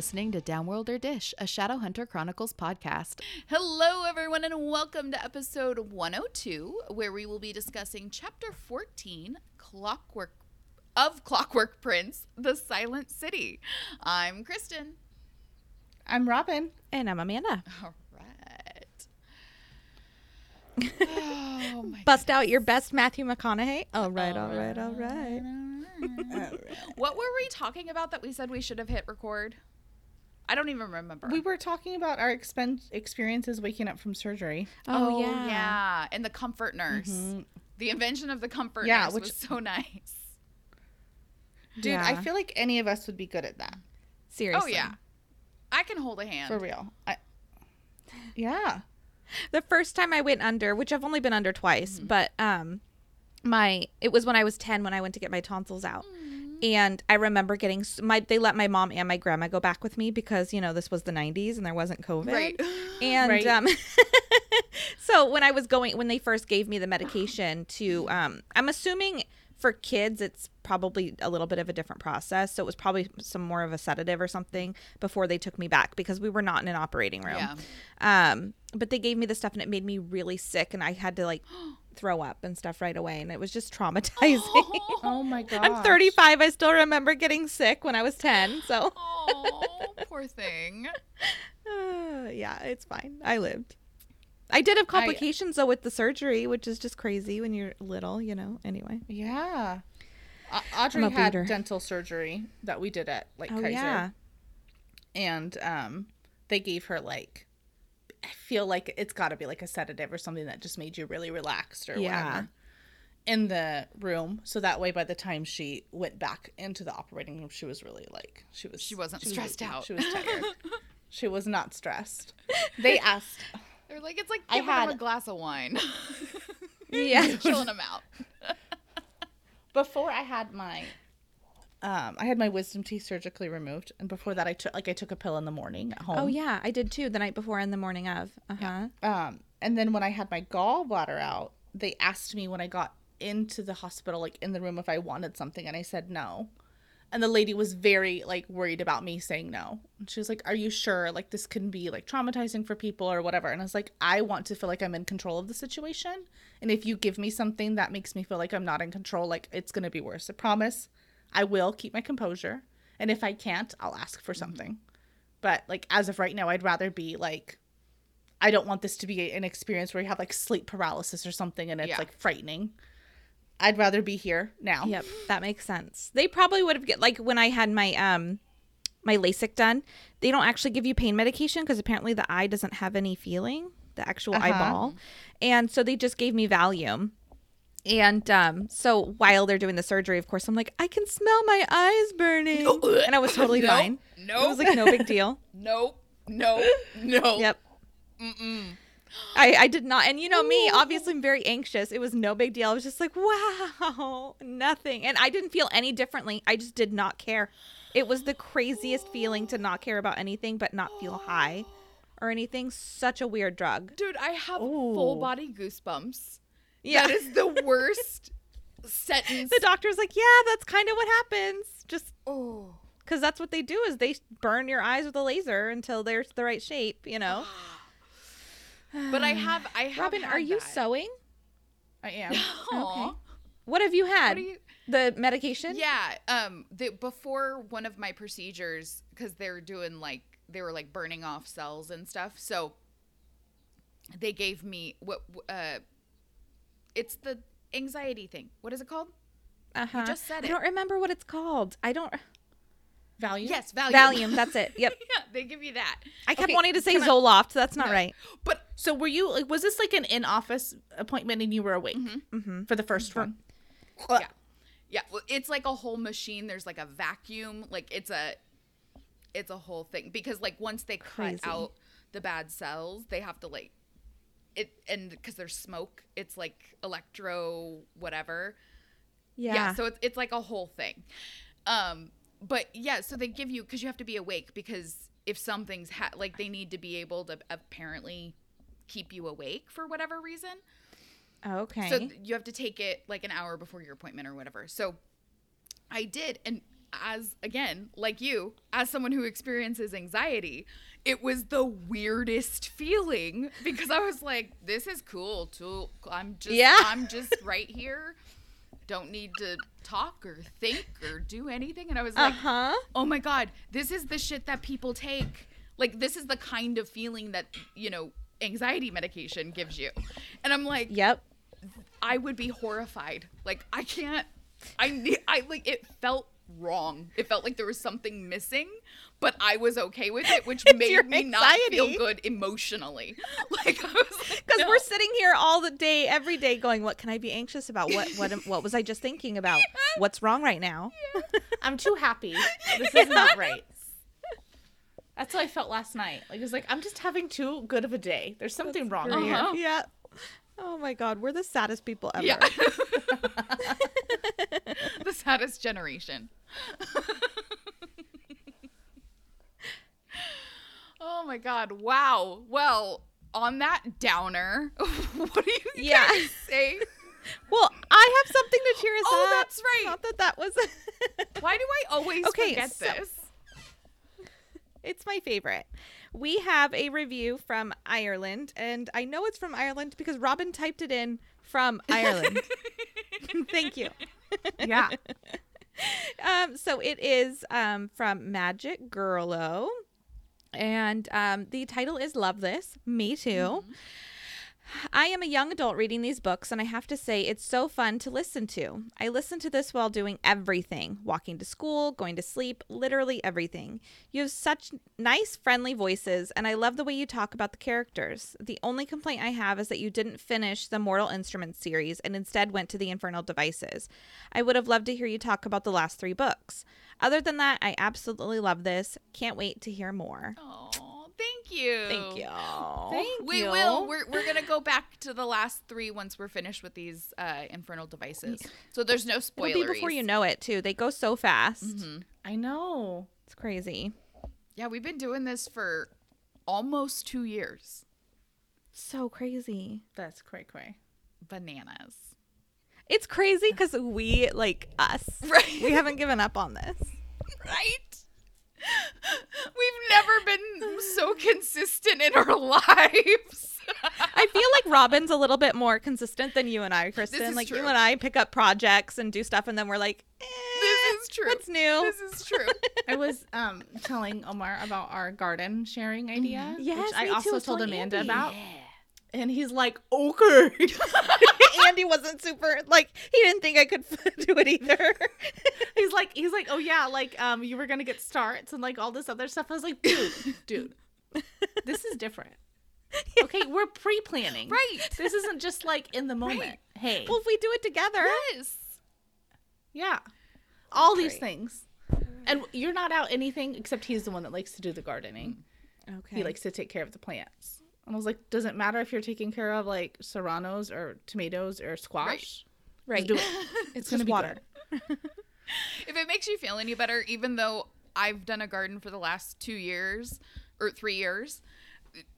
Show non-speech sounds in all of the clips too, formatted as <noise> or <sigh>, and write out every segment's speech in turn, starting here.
listening to Downworlder Dish, a Shadowhunter Chronicles podcast. Hello, everyone, and welcome to episode 102, where we will be discussing chapter 14, Clockwork of Clockwork Prince, The Silent City. I'm Kristen. I'm Robin. And I'm Amanda. All right. <laughs> Oh, my Bust goodness. out your best Matthew McConaughey. all right all right all right all right <laughs> What were we talking about that we said we should have hit record? I don't even remember. We were talking about our expen- experiences waking up from surgery. Oh, oh yeah. yeah. And the comfort nurse. Mm-hmm. The invention of the comfort yeah, nurse which, was so <laughs> nice. Dude, yeah. I feel like any of us would be good at that. Seriously. Oh, yeah. I can hold a hand. For real. I, yeah. The first time I went under, which I've only been under twice, mm-hmm. but um my it was when I was 10 when I went to get my tonsils out. And I remember getting my they let my mom and my grandma go back with me because, you know, this was the 90s and there wasn't COVID. Right. <gasps> <gasps> And right. um <laughs> so when I was going when they first gave me the medication to um I'm assuming for kids it's probably a little bit of a different process so it was probably some more of a sedative or something before they took me back because we were not in an operating room yeah. um but they gave me the stuff and it made me really sick and i had to like <gasps> throw up and stuff right away and it was just <laughs> traumatizing oh, oh my god <laughs> i'm 35 i still remember getting sick when i was 10 so oh <laughs> poor thing uh, yeah it's fine i lived I did have complications I, though with the surgery, which is just crazy when you're little, you know. Anyway. Yeah. Audrey had bleeder. dental surgery that we did at like oh, Kaiser. Yeah. And um they gave her like I feel like it's got to be like a sedative or something that just made you really relaxed or yeah. whatever in the room. So that way by the time she went back into the operating room she was really like she was she wasn't she stressed was, out. she was tired. <laughs> She was not stressed. They <laughs> asked they're like it's like giving I had, them a glass of wine. <laughs> Yeah. Chilling them out. Before i had my um, I had my wisdom teeth surgically removed, and before that, I took like I took a pill in the morning at home. Oh yeah, I did too. The night before and the morning of. Uh huh. Yeah. Um, and then when I had my gallbladder out, they asked me when I got into the hospital, like in the room, if I wanted something, and I said no. And the lady was very like worried about me saying no. And she was like, "Are you sure? Like this can be like traumatizing for people or whatever." And I was like, "I want to feel like I'm in control of the situation, and if you give me something that makes me feel like I'm not in control, like it's gonna be worse. I promise." I will keep my composure. And if I can't, I'll ask for mm-hmm. something. But like as of right now, I'd rather be like I don't want this to be an experience where you have like sleep paralysis or something and it's yeah. like frightening. I'd rather be here now. Yep, that makes sense. They probably would have get like when I had my um my LASIK done, they don't actually give you pain medication because apparently the eye doesn't have any feeling, the actual uh-huh. eyeball. And so they just gave me Valium and um, so while they're doing the surgery, of course, I'm like, I can smell my eyes burning, and I was <laughs> totally fine. No, it was like no big deal. <laughs> nope, no, no. Yep. Mm-mm. I, I did not. And you know me, obviously I'm very anxious. It was no big deal. I was just like, wow, nothing. And I didn't feel any differently. I just did not care. It was the craziest feeling to not care about anything but not feel high or anything. Such a weird drug. Dude, I have Ooh. full body goosebumps. Yeah. That is the <laughs> worst sentence. The doctor's like, yeah, that's kind of what happens. Just oh, because that's what they do is they burn your eyes with a laser until they're the right shape, you know. <sighs> but I have, I have. Robin, are you that. sewing? I am. <laughs> <laughs> okay. What have you had? You, the medication? Yeah. Um. The, before one of my procedures, because they were doing like they were like burning off cells and stuff. So they gave me what uh it's the anxiety thing. What is it called? Uh huh. You just said it. I don't remember what it's called. I don't. Valium. Yes, Valium. Valium. That's it. Yep. <laughs> yeah, they give you that. I kept okay, wanting to say Zoloft. That's not no. right. But so were you? Like, was this like an in-office appointment and you were awake mm-hmm. Mm-hmm. for the 1st one? Yeah. Yeah. Well, it's like a whole machine. There's like a vacuum. Like it's a, it's a whole thing because like once they Crazy. cut out the bad cells, they have to like it and because there's smoke it's like electro whatever. Yeah, yeah. so it's, it's like a whole thing. Um but yeah so they give you because you have to be awake because if something's ha- like they need to be able to apparently keep you awake for whatever reason. Okay. So you have to take it like an hour before your appointment or whatever. So i did and as again, like you, as someone who experiences anxiety, it was the weirdest feeling because I was like, this is cool too. I'm just Yeah. <laughs> I'm just right here. Don't need to talk or think or do anything. And I was like, huh. oh my god this is the shit that people take like this is the kind of feeling that you know anxiety medication gives you and i'm like Yep. i would be horrified like i can't i need i like it felt wrong it felt like there was something missing but i was okay with it which <laughs> made me not feel good emotionally <laughs> like was like <laughs> Because no. we're sitting here all the day, every day, going, "What can I be anxious about? What what what was I just thinking about? What's wrong right now?" I'm too happy. This is not right. That's how I felt last night. Like it's like I'm just having too good of a day. There's something wrong here. Uh-huh. Yeah. Oh my God, we're the saddest people ever. yeah the saddest generation oh my god wow well on that downer <laughs> what do you Yeah. guys say <laughs> Well, I have something to cheer us Oh, up. that's right. Not that that was. <laughs> why do i always Okay, forget so- this it's my favorite. We have a review from Ireland, and I know it's from Ireland because Robin typed it in from Ireland. Thank you. Yeah. Um, so it is um, from Magic Girlo, and um, the title is Love This. Me too. I am a young adult reading these books, and I have to say it's so fun to listen to. I listen to this while doing everything walking to school, going to sleep, literally everything. You have such nice, friendly voices, and I love the way you talk about the characters. The only complaint I have is that you didn't finish the Mortal Instruments series and instead went to the Infernal Devices. I would have loved to hear you talk about the last three books. Other than that, I absolutely love this. Can't wait to hear more. oh thank you Thank you. Thank we you. will we're, we're gonna go back to the last three once we're finished with these uh infernal devices so there's no spoilers. It'll be before you know it, too. They go so fast. I know. It's crazy. yeah we've been doing this for almost two years So crazy. That's cray cray. bananas It's crazy because we, like us, <laughs> Right. we haven't given up on this. right we've never been so consistent in our lives I feel like Robin's a little bit more consistent than you and I, Kristen. is like true. you and I pick up projects and do stuff, and then we're like, eh, this is true What's new? this is true <laughs> I was um telling Omar about our garden sharing idea, Yes, which I me too. also I told Amanda Andy. about, and he's like, "Okay." <laughs> Andy wasn't super like he didn't think I could <laughs> do it either. he's like, he's like, "Oh yeah, like um, you were gonna get starts and like all this other stuff." I was like, "Dude, dude, this is different." <laughs> Okay, we're pre-planning. right This isn't just like in the moment. Right. Hey, well, if we do it together, yes yeah, all these things, and you're not out anything except he's the one that likes to do the gardening. okay. He likes to take care of the plants. And I was like, does it matter if you're taking care of like serranos or tomatoes or squash? right. Just do it. <laughs> It's Just gonna be water. <laughs> if it makes you feel any better, even though I've done a garden for the last two years or three years,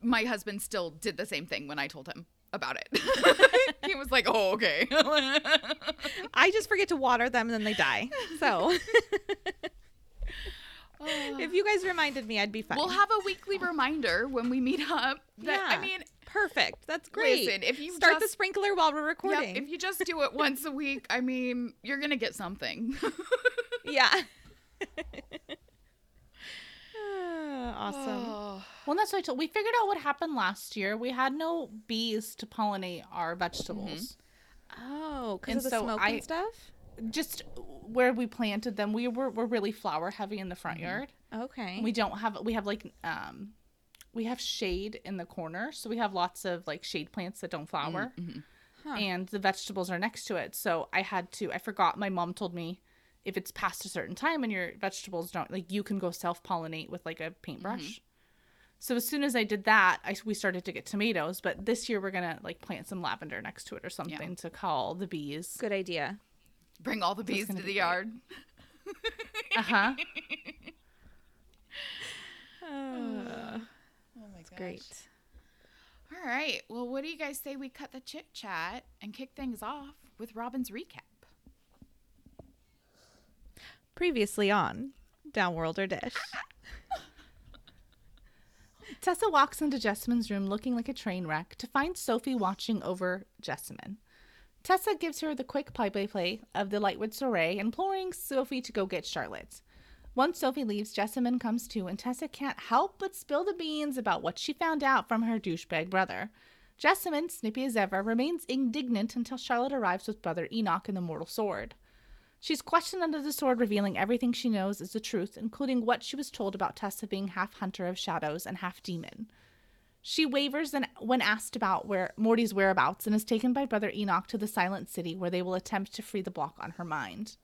my husband still did the same thing when I told him about it. <laughs> he was like, "Oh, okay." I just forget to water them and then they die. So if you guys reminded me, I'd be fine. we'll have a weekly reminder when we meet up. That I mean, perfect. That's great. Listen, if you start the sprinkler while we're yeah, recording. if you just do it once a week, I mean, you're gonna get something. <laughs> yeah. Ah, <laughs> <sighs> awesome. Oh. <sighs> Well, that's what I told. We figured out what happened last year. We had no bees to pollinate our vegetables. Oh, because of the so smoke I- and stuff. Just where we planted them, we were we're really flower heavy in the front mm-hmm. yard. Okay. We don't have we have like um we have shade in the corner, so we have lots of like shade plants that don't mm-hmm. flower. Mm-hmm. Huh. And the vegetables are next to it. So I had to I forgot my mom told me if it's past a certain time and your vegetables don't like you can go self-pollinate with like a paintbrush. So as soon as I did that, I we started to get tomatoes, but this year we're going to like plant some lavender next to it or something to call the bees. Good idea. Bring all the bees to the be yard. Uh-huh. Uh, <laughs> <sighs> Oh my gosh. great. All right. Well, what do you guys say we cut the chit chat and kick things off with Robin's recap? Previously on Downworlder Dish. Tessa walks into Jessamine's room looking like a train wreck to find Sophie watching over Jessamine. Tessa gives her the quick play by play of the Lightwood soiree, imploring Sophie to go get Charlotte. Once Sophie leaves, Jessamine comes to, and Tessa can't help but spill the beans about what she found out from her douchebag brother. Jessamine, snippy as ever, remains indignant until Charlotte arrives with brother Enoch and the mortal sword. She's questioned under the sword, revealing everything she knows is the truth, including what she was told about Tessa being half hunter of shadows and half demon. She wavers when asked about where Morty's whereabouts and is taken by Brother Enoch to the Silent City where they will attempt to free the block on her mind.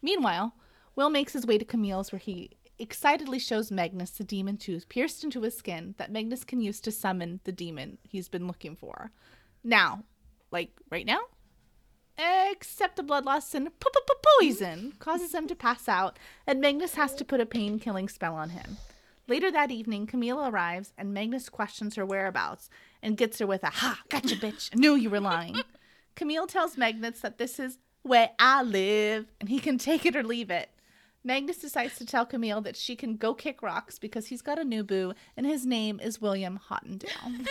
Meanwhile, Will makes his way to Camille's where he excitedly shows Magnus the demon tooth pierced into his skin that Magnus can use to summon the demon he's been looking for. Now, like right now? Except the blood loss and poison causes him to pass out, and Magnus has to put a pain killing spell on him. Later that evening, Camille arrives and Magnus questions her whereabouts and gets her with a ha, gotcha, bitch. I knew you were lying. <laughs> Camille tells Magnus that this is where I live and he can take it or leave it. Magnus decides to tell Camille that she can go kick rocks because he's got a new boo and his name is William Hottendale.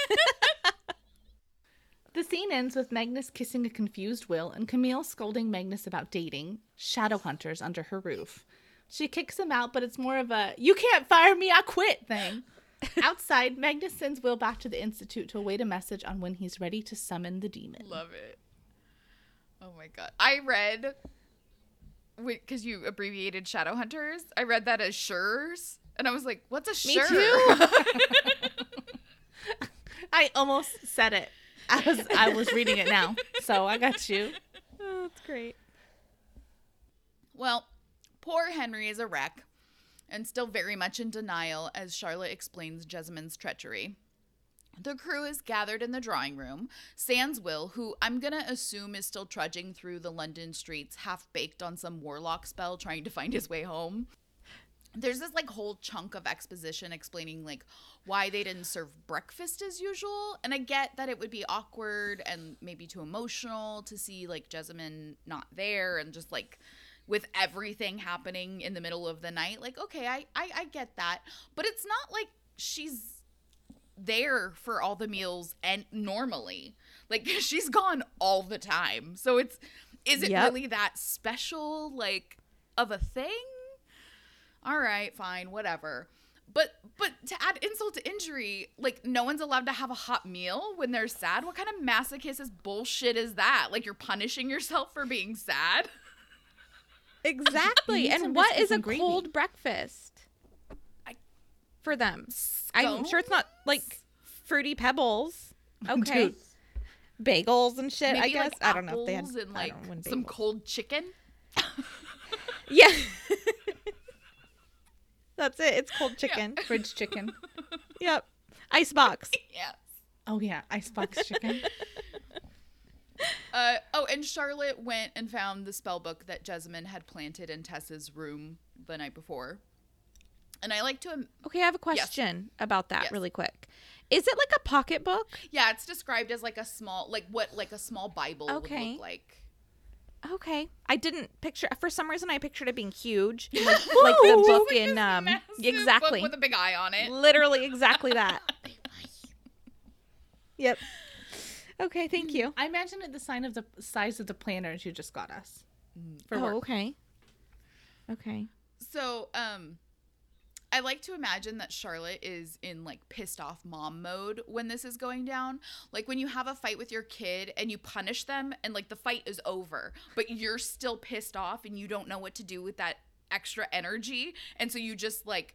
<laughs> the scene ends with Magnus kissing a confused Will and Camille scolding Magnus about dating shadow hunters under her roof. She kicks him out, but it's more of a you can't fire me, I quit thing. <laughs> Outside, Magnus sends Will back to the Institute to await a message on when he's ready to summon the demon. Love it. Oh my god. I read because you abbreviated shadow hunters. I read that as shures, and I was like, "What's a Shur?" Me too. <laughs> I almost said it as I was reading it now, so I got you. <laughs> Oh, that's great. well, poor Henry is a wreck, and still very much in denial as Charlotte explains Jessamine's treachery. The crew is gathered in the drawing room. Sans Will, who I'm gonna assume is still trudging through the London streets, half baked on some warlock spell, trying to find his way home. There's this like whole chunk of exposition explaining like why they didn't serve breakfast as usual, and I get that it would be awkward and maybe too emotional to see like Jessamine not there and just like with everything happening in the middle of the night. Like, okay, I I, I get that, but it's not like she's there for all the meals and normally. Like <laughs> she's gone all the time. So it's is it Yep. really that special like of a thing? All right fine whatever. But but to add insult to injury like no one's allowed to have a hot meal when they're sad? What kind of masochist bullshit is that? Like you're punishing yourself for being sad <laughs> Exactly. and what is a gravy. cold breakfast I- for them? I'm sure it's not like fruity pebbles. <laughs> Okay. Dude. Bagels and shit, I guess. like, I don't know if they had and like know some cold chicken <laughs> Yeah. <laughs> That's it. It's cold chicken. Fridge chicken. Yep. Icebox. yes Oh yeah, icebox chicken. <laughs> Uh, oh, and Charlotte went and found the spell book that Jessamine had planted in Tessa's room the night before. And I like to, im- Okay, I have a question about that Yes. really quick. Is it like a pocketbook? yeah, it's described as like a small, like what, like a small Bible Okay. would look like. Okay. I didn't picture for some reason I pictured it being huge. <laughs> Like, like the book Like <laughs> in um massive book exactly. with a big eye on it. Literally exactly that. yep. Okay, thank you. I imagine it the sign of the size of the planners you just got us for Oh, work. okay. Okay. So, um, I like to imagine that Charlotte is in like pissed off mom mode when this is going down. Like when you have a fight with your kid and you punish them and like the fight is over, but you're still pissed off and you don't know what to do with that extra energy. And so you just like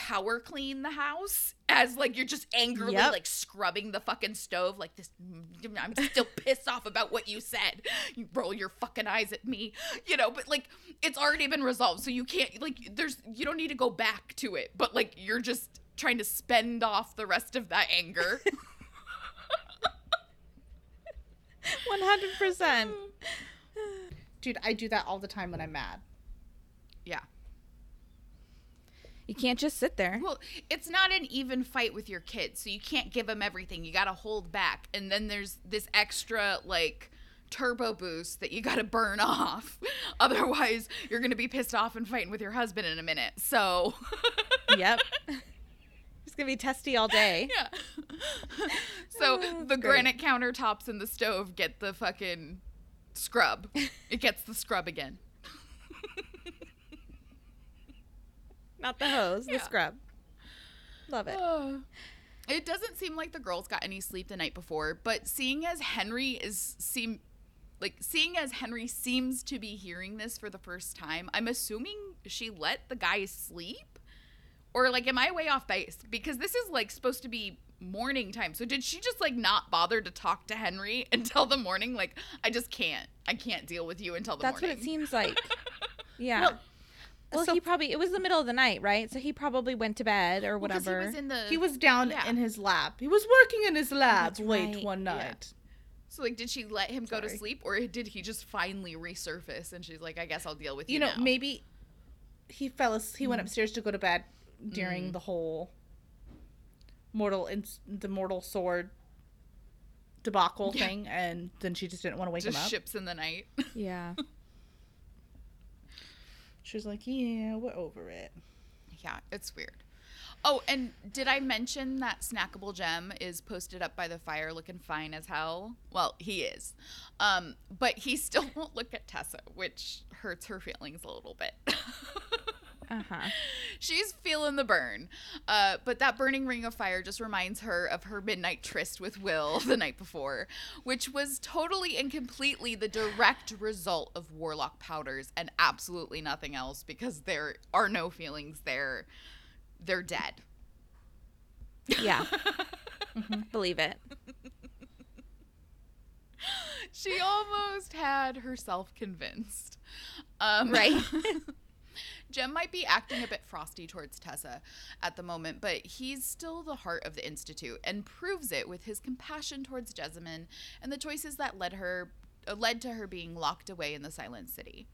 power clean the house as like you're just angrily Yep. like scrubbing the fucking stove like this mm, I'm still <laughs> pissed off about what you said. You roll your fucking eyes at me, you know, but like it's already been resolved so you can't like there's you don't need to go back to it, but like you're just trying to spend off the rest of that anger. <laughs> <laughs> 100%. Dude, I do that all the time when I'm mad. yeah. You can't just sit there. Well, it's not an even fight with your kids, so you can't give them everything. You got to hold back. And then there's this extra like turbo boost that you got to burn <laughs> off. Otherwise, you're going to be pissed off and fighting with your husband in a minute. So, <laughs> yep. It's going to be testy all day. <laughs> Yeah. so, Oh, the great. granite countertops in the stove get the fucking scrub. It gets the scrub again. Not the hose, the scrub. Love it. <sighs> It doesn't seem like the girls got any sleep the night before, but seeing as Henry is seem like seeing as Henry seems to be hearing this for the first time, I'm assuming she let the guy sleep? Or like am I way off base? Because this is like supposed to be morning time. So did she just like not bother to talk to Henry <laughs> until the morning? Like I just can't. I can't deal with you until the That's morning. That's what it seems like. <laughs> Yeah. Well, Well, so- he probably it was the middle of the night, right? So he probably went to bed or Well, 'cause whatever. He was in the He was down Yeah. in his lab. He was working in his lab That's late right. one Yeah. night. So like did she let him go to sleep or did he just finally resurface and she's like I guess I'll deal with you, You know, now. maybe he fell. as- He Mm. went upstairs to go to bed during the whole mortal ins- the mortal sword debacle Yeah. thing, and then she just didn't want to wake just him up. ships in the night. yeah. <laughs> She was like, "Yeah, we're over it." yeah, it's weird. Oh, and did I mention that snackable gem is posted up by the fire looking fine as hell? Well, he is. Um, but he <laughs> still won't look at Tessa, which hurts her feelings a little bit. <laughs> Uh-huh. <laughs> She's feeling the burn. Uh, but that burning ring of fire just reminds her of her midnight tryst with Will <laughs> the night before, which was totally and completely the direct result of warlock powders and absolutely nothing else because there are no feelings there. They're dead. Yeah. <laughs> Believe it. she almost had herself convinced. Um, Right. Jem might be acting a bit frosty towards Tessa at the moment, but he's still the heart of the Institute and proves it with his compassion towards Jessamine and the choices that led her uh, led to her being locked away in the Silent City.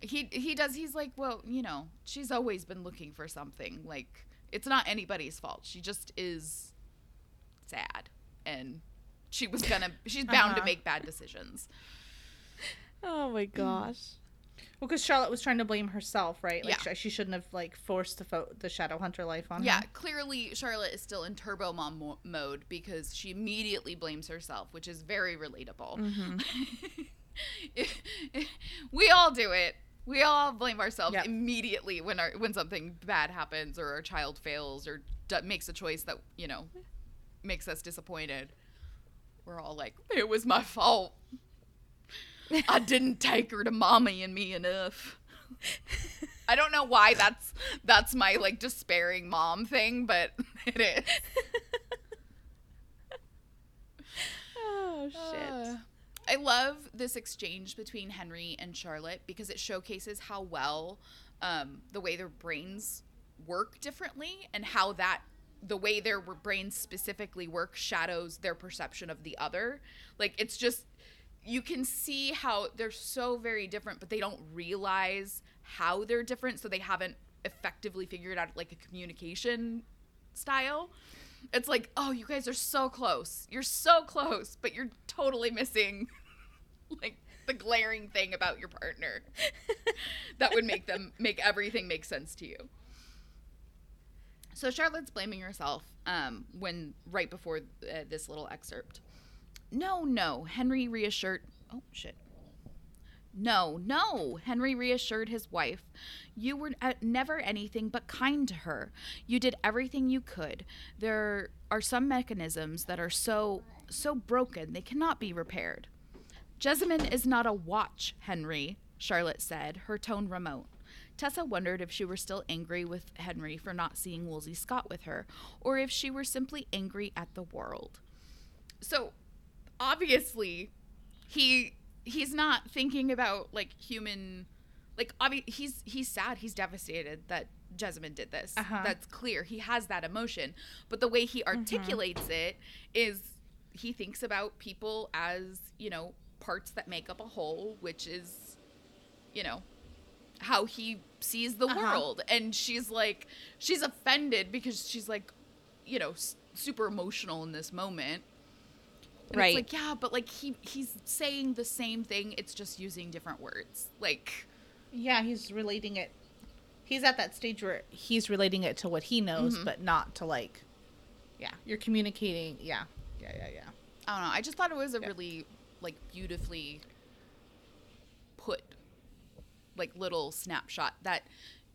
He he does he's like, well, you know, she's always been looking for something. Like it's not anybody's fault. She just is sad and she was gonna she's bound to Uh-huh. make bad decisions. <laughs> Oh my gosh. Because Charlotte was trying to blame herself, right? Like Yeah. she shouldn't have like forced the fo- the Shadow Hunter life on Yeah, her. clearly Charlotte is still in turbo mom mo- mode because she immediately blames herself, which is very relatable. Mm-hmm. <laughs> we all do it. We all blame ourselves Yep. immediately when our when something bad happens or our child fails or d- makes a choice that you know makes us disappointed. We're all like, "It was my fault. I didn't take her to mommy and me enough." I don't know why that's that's my like despairing mom thing, but <laughs> it is. Oh shit. Uh, I love this exchange between Henry and Charlotte because it showcases how well um, the way their brains work differently and how that the way their brains specifically work shadows their perception of the other. Like it's just you can see how they're so very different, but they don't realize how they're different, so they haven't effectively figured out like a communication style. It's like, oh, you guys are so close. You're so close, but you're totally missing <laughs> like the glaring thing about your partner <laughs> that would make them make everything make sense to you. So Charlotte's blaming herself um, when right before uh, this little excerpt. No, no, Henry reassured. Oh shit. No, no, Henry reassured his wife. You were uh, never anything but kind to her. You did everything you could. There are some mechanisms that are so, so broken they cannot be repaired. Jessamine is not a watch, Henry, Charlotte said, her tone remote. Tessa wondered if she were still angry with Henry for not seeing Woolsey Scott with her, or if she were simply angry at the world. So, obviously, he he's not thinking about like human like obvi- he's he's sad he's devastated that Jessamine did this. Uh-huh. that's clear. He has that emotion. But the way he articulates it is he thinks about people as you know parts that make up a whole which is you know how he sees the Uh-huh. world. And she's like she's offended because she's like you know s- super emotional in this moment And right. It's like, yeah, but like he he's saying the same thing. It's just using different words. Like, yeah, he's relating it. He's at that stage where he's relating it to what he knows, Mhm. but not to like. Yeah, you're communicating. Yeah, yeah, yeah, yeah. I don't know. I just thought it was a Yeah. really like beautifully put like little snapshot that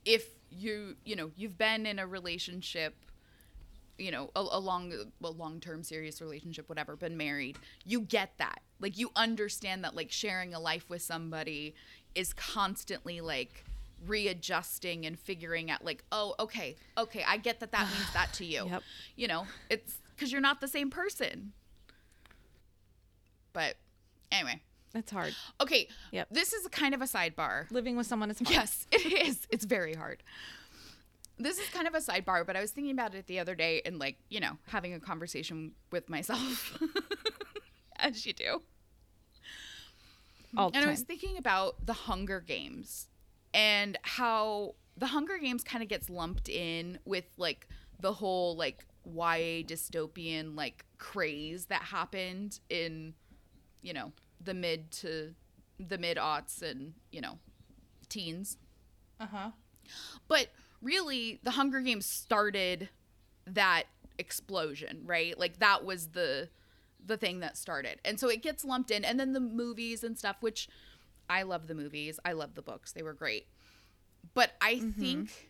if you you know you've been in a relationship you know a, a long a long term serious relationship whatever been married you get that like you understand that like sharing a life with somebody is constantly like readjusting and figuring out like oh okay okay i get that that <sighs> means that to you Yep. you know it's because you're not the same person but anyway It's hard. okay Yep. this is kind of a sidebar Living with someone is hard. Yes, it is. It's very hard. This is kind of a sidebar, but I was thinking about it the other day and, like, you know, having a conversation with myself, <laughs> as you do. All And I was thinking about the Hunger Games and how the Hunger Games kind of gets lumped in with, like, the whole, like, YA dystopian, like, craze that happened in, you know, the mid to the mid aughts and, you know, teens. Uh huh. But really, the Hunger Games started that explosion, right? Like that was the the thing that started. And so it gets lumped in and then the movies and stuff which I love the movies. I love the books. They were great. But I mm-hmm. think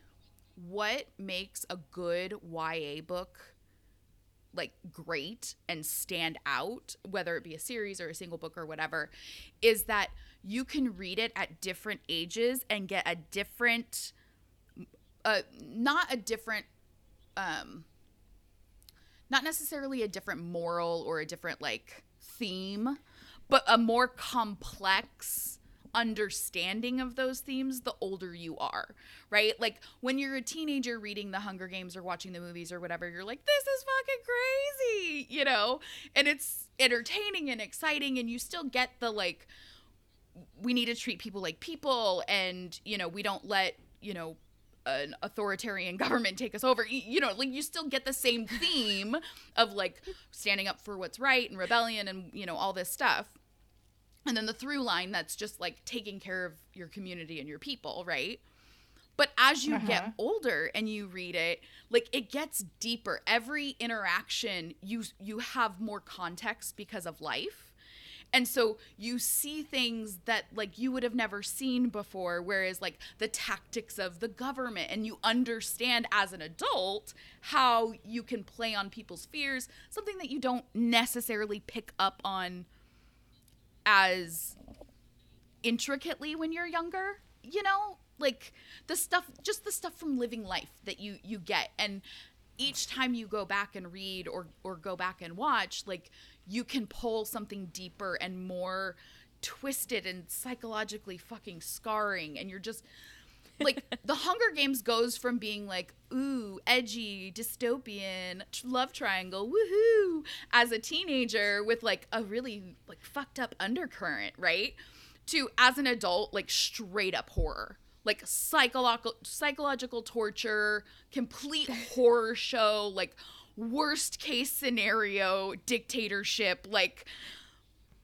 what makes a good YA book like great and stand out, whether it be a series or a single book or whatever, is that you can read it at different ages and get a different uh not a different um not necessarily a different moral or a different like theme, but a more complex understanding of those themes the older you are, right? Like when you're a teenager reading the Hunger Games or watching the movies or whatever, you're like, this is fucking crazy, you know? And it's entertaining and exciting, and you still get the like, we need to treat people like people, and, you know, we don't let, you know, an authoritarian <laughs> government take us over. You know, like you still get the same theme of like standing up for what's right and rebellion and, you know, all this stuff. And then the through line that's just like taking care of your community and your people, right? But as you get Uh-huh. older and you read it, like it gets deeper. Every interaction you you have more context because of life. And so you see things that like you would have never seen before whereas like the tactics of the government and you understand as an adult how you can play on people's fears, something that you don't necessarily pick up on as intricately when you're younger you know? Like the stuff just the stuff from living life that you you get. And each time you go back and read or or go back and watch like you can pull something deeper and more twisted and psychologically fucking scarring and you're just like <laughs> the Hunger Games goes from being like ooh edgy dystopian love triangle woohoo as a teenager with like a really like fucked up undercurrent right to as an adult like straight up horror. Like psychological psychological torture complete horror show like worst case scenario dictatorship like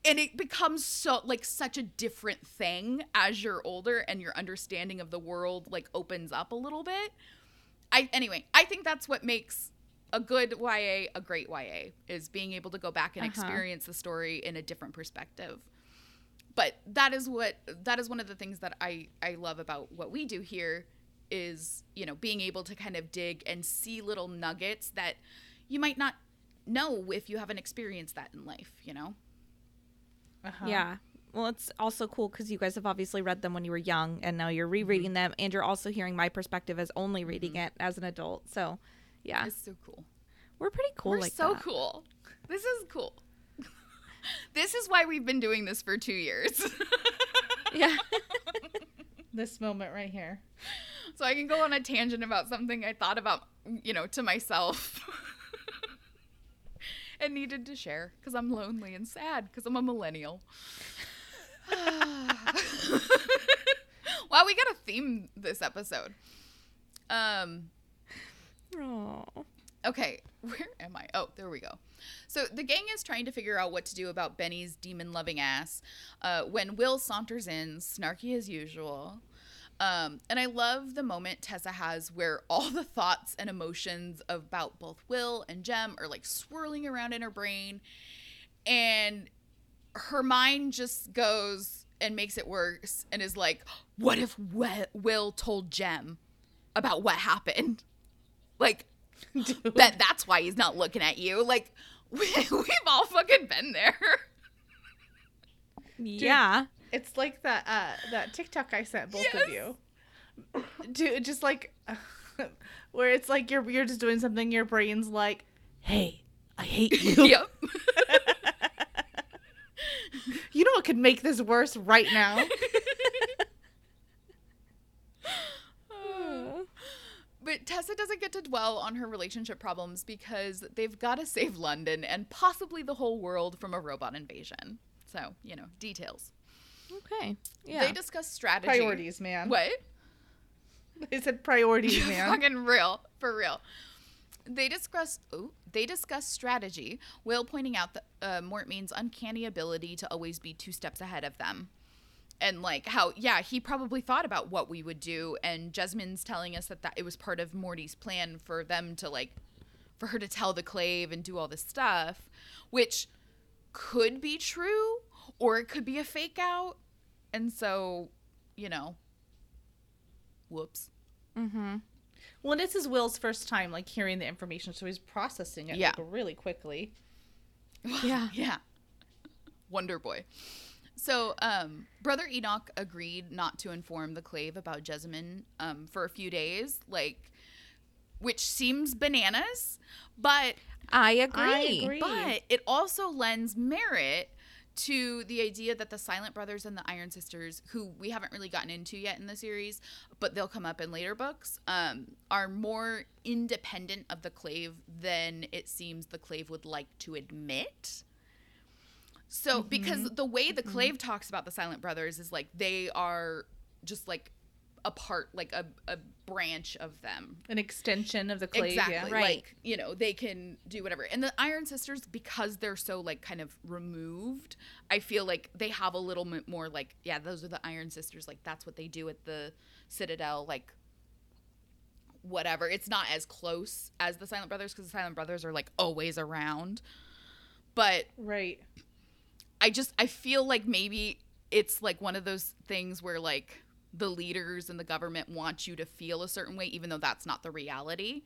and it becomes so like such a different thing as you're older and your understanding of the world like opens up a little bit i anyway i think that's what makes a good ya a great ya is being able to go back and Uh-huh. experience the story in a different perspective but that is what that is one of the things that i i love about what we do here is you know being able to kind of dig and see little nuggets that you might not know if you haven't experienced that in life you know Uh-huh. Yeah. Well, it's also cool because you guys have obviously read them when you were young, and now you're rereading them, and you're also hearing my perspective as only reading it as an adult. So, yeah, it's so cool we're pretty cool. we're like so that. cool this is cool <laughs> this is why we've been doing this for two years <laughs> Yeah. <laughs> This moment right here. so i can go on a tangent about something i thought about you know to myself and needed to share because i'm lonely and sad because i'm a millennial <sighs> wow we got a theme this episode um Oh. okay where am I? Oh, there we go. So the gang is trying to figure out what to do about Benny's demon loving ass uh, when Will saunters in, snarky as usual. Um, and I love the moment Tessa has where <laughs> all the thoughts and emotions about both Will and Jem are like swirling around in her brain. And her mind just goes and makes it worse and is like, what if Will told Jem about what happened? <laughs> Like, <laughs> that that's why he's not looking at you. Like, we, we've all fucking been there. yeah. It's like that uh that TikTok I sent both yes. of you. Dude, just like <laughs> where it's like you're you're just doing something, your brain's like, "Hey, I hate <laughs> you." yep. you know what could make this worse right now? <laughs> but Tessa doesn't get to dwell on her relationship problems because they've got to save London and possibly the whole world from a robot invasion. So, you know, details. Okay. Yeah. They discuss strategy. Priorities, man. What? <laughs> They said priorities, man. Fucking real, for real. They discuss. Oh, they discuss strategy. Will pointing out that uh, Mortmain's uncanny ability to always be two steps ahead of them, and like how yeah he probably thought about what we would do, and Jasmine's telling us that that it was part of Morty's plan for them to like, for her to tell the Clave and do all this stuff, which could be true or it could be a fake out. And so, you know, whoops. Mm-hmm. Well, this is Will's first time like hearing the information, so he's processing it yeah. like, really quickly. <laughs> yeah, yeah. Wonder Boy. So, um, Brother Enoch agreed not to inform the Clave about Jessamine um, for a few days, like, which seems bananas, but I agree. I agree. But it also lends merit to the idea that the Silent Brothers and the Iron Sisters, who we haven't really gotten into yet in the series, but they'll come up in later books, um, are more independent of the Clave than it seems the Clave would like to admit. So, mm-hmm. because the way the mm-hmm. Clave mm-hmm. talks about the Silent Brothers is like they are just like a part, like a, a branch of them, an extension of the clave. Exactly, yeah. right? Like you know, they can do whatever. And the Iron Sisters, because they're so like kind of removed, I feel like they have a little bit more like, yeah, those are the Iron Sisters. Like that's what they do at the Citadel. Like whatever. It's not as close as the Silent Brothers because the Silent Brothers are like always around. But right, I just I feel like maybe it's like one of those things where like the leaders and the government want you to feel a certain way, even though that's not the reality.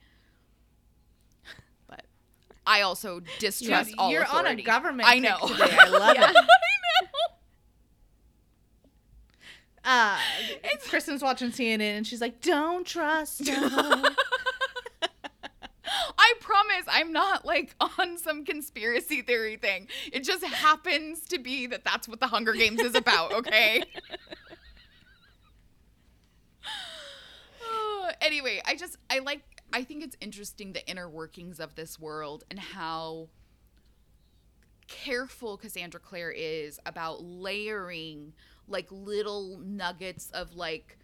But I also distrust all You're authority. on a government. I know. Today. I love <laughs> yeah. it. I know. Uh, Kristen's watching CNN and she's like, "Don't trust." <laughs> I promise I'm not like on some conspiracy theory thing. It just happens to be that that's what the Hunger Games is about, okay? <laughs> anyway, I just I like I think it's interesting the inner workings of this world and how careful Cassandra Clare is about layering like little nuggets of like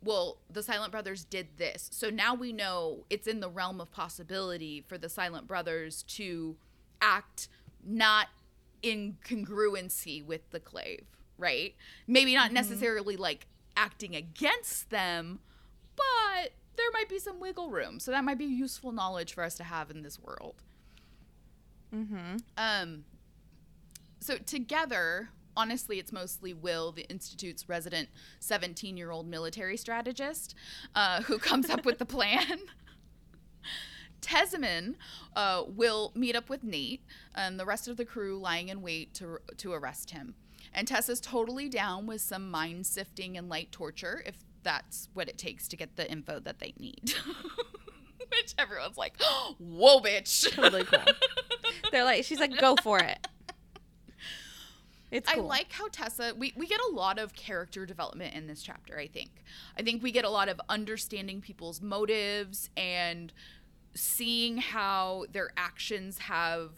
well, the Silent Brothers did this. So now we know it's in the realm of possibility for the Silent Brothers to act not in congruency with the Clave, right? Maybe not mm-hmm. necessarily like acting against them, but there might be some wiggle room. So that might be useful knowledge for us to have in this world. Mm-hmm. Um, so together, honestly, it's mostly Will, the Institute's resident 17 year old military strategist, uh, who comes up with the plan. <laughs> Tesman uh, will meet up with Nate and the rest of the crew lying in wait to, to arrest him. And Tessa's totally down with some mind sifting and light torture if that's what it takes to get the info that they need. <laughs> Which everyone's like, <gasps> whoa, bitch. Totally cool. <laughs> They're like, she's like, go for it. It's cool. I like how Tessa we, we get a lot of character development in this chapter, I think. I think we get a lot of understanding people's motives and seeing how their actions have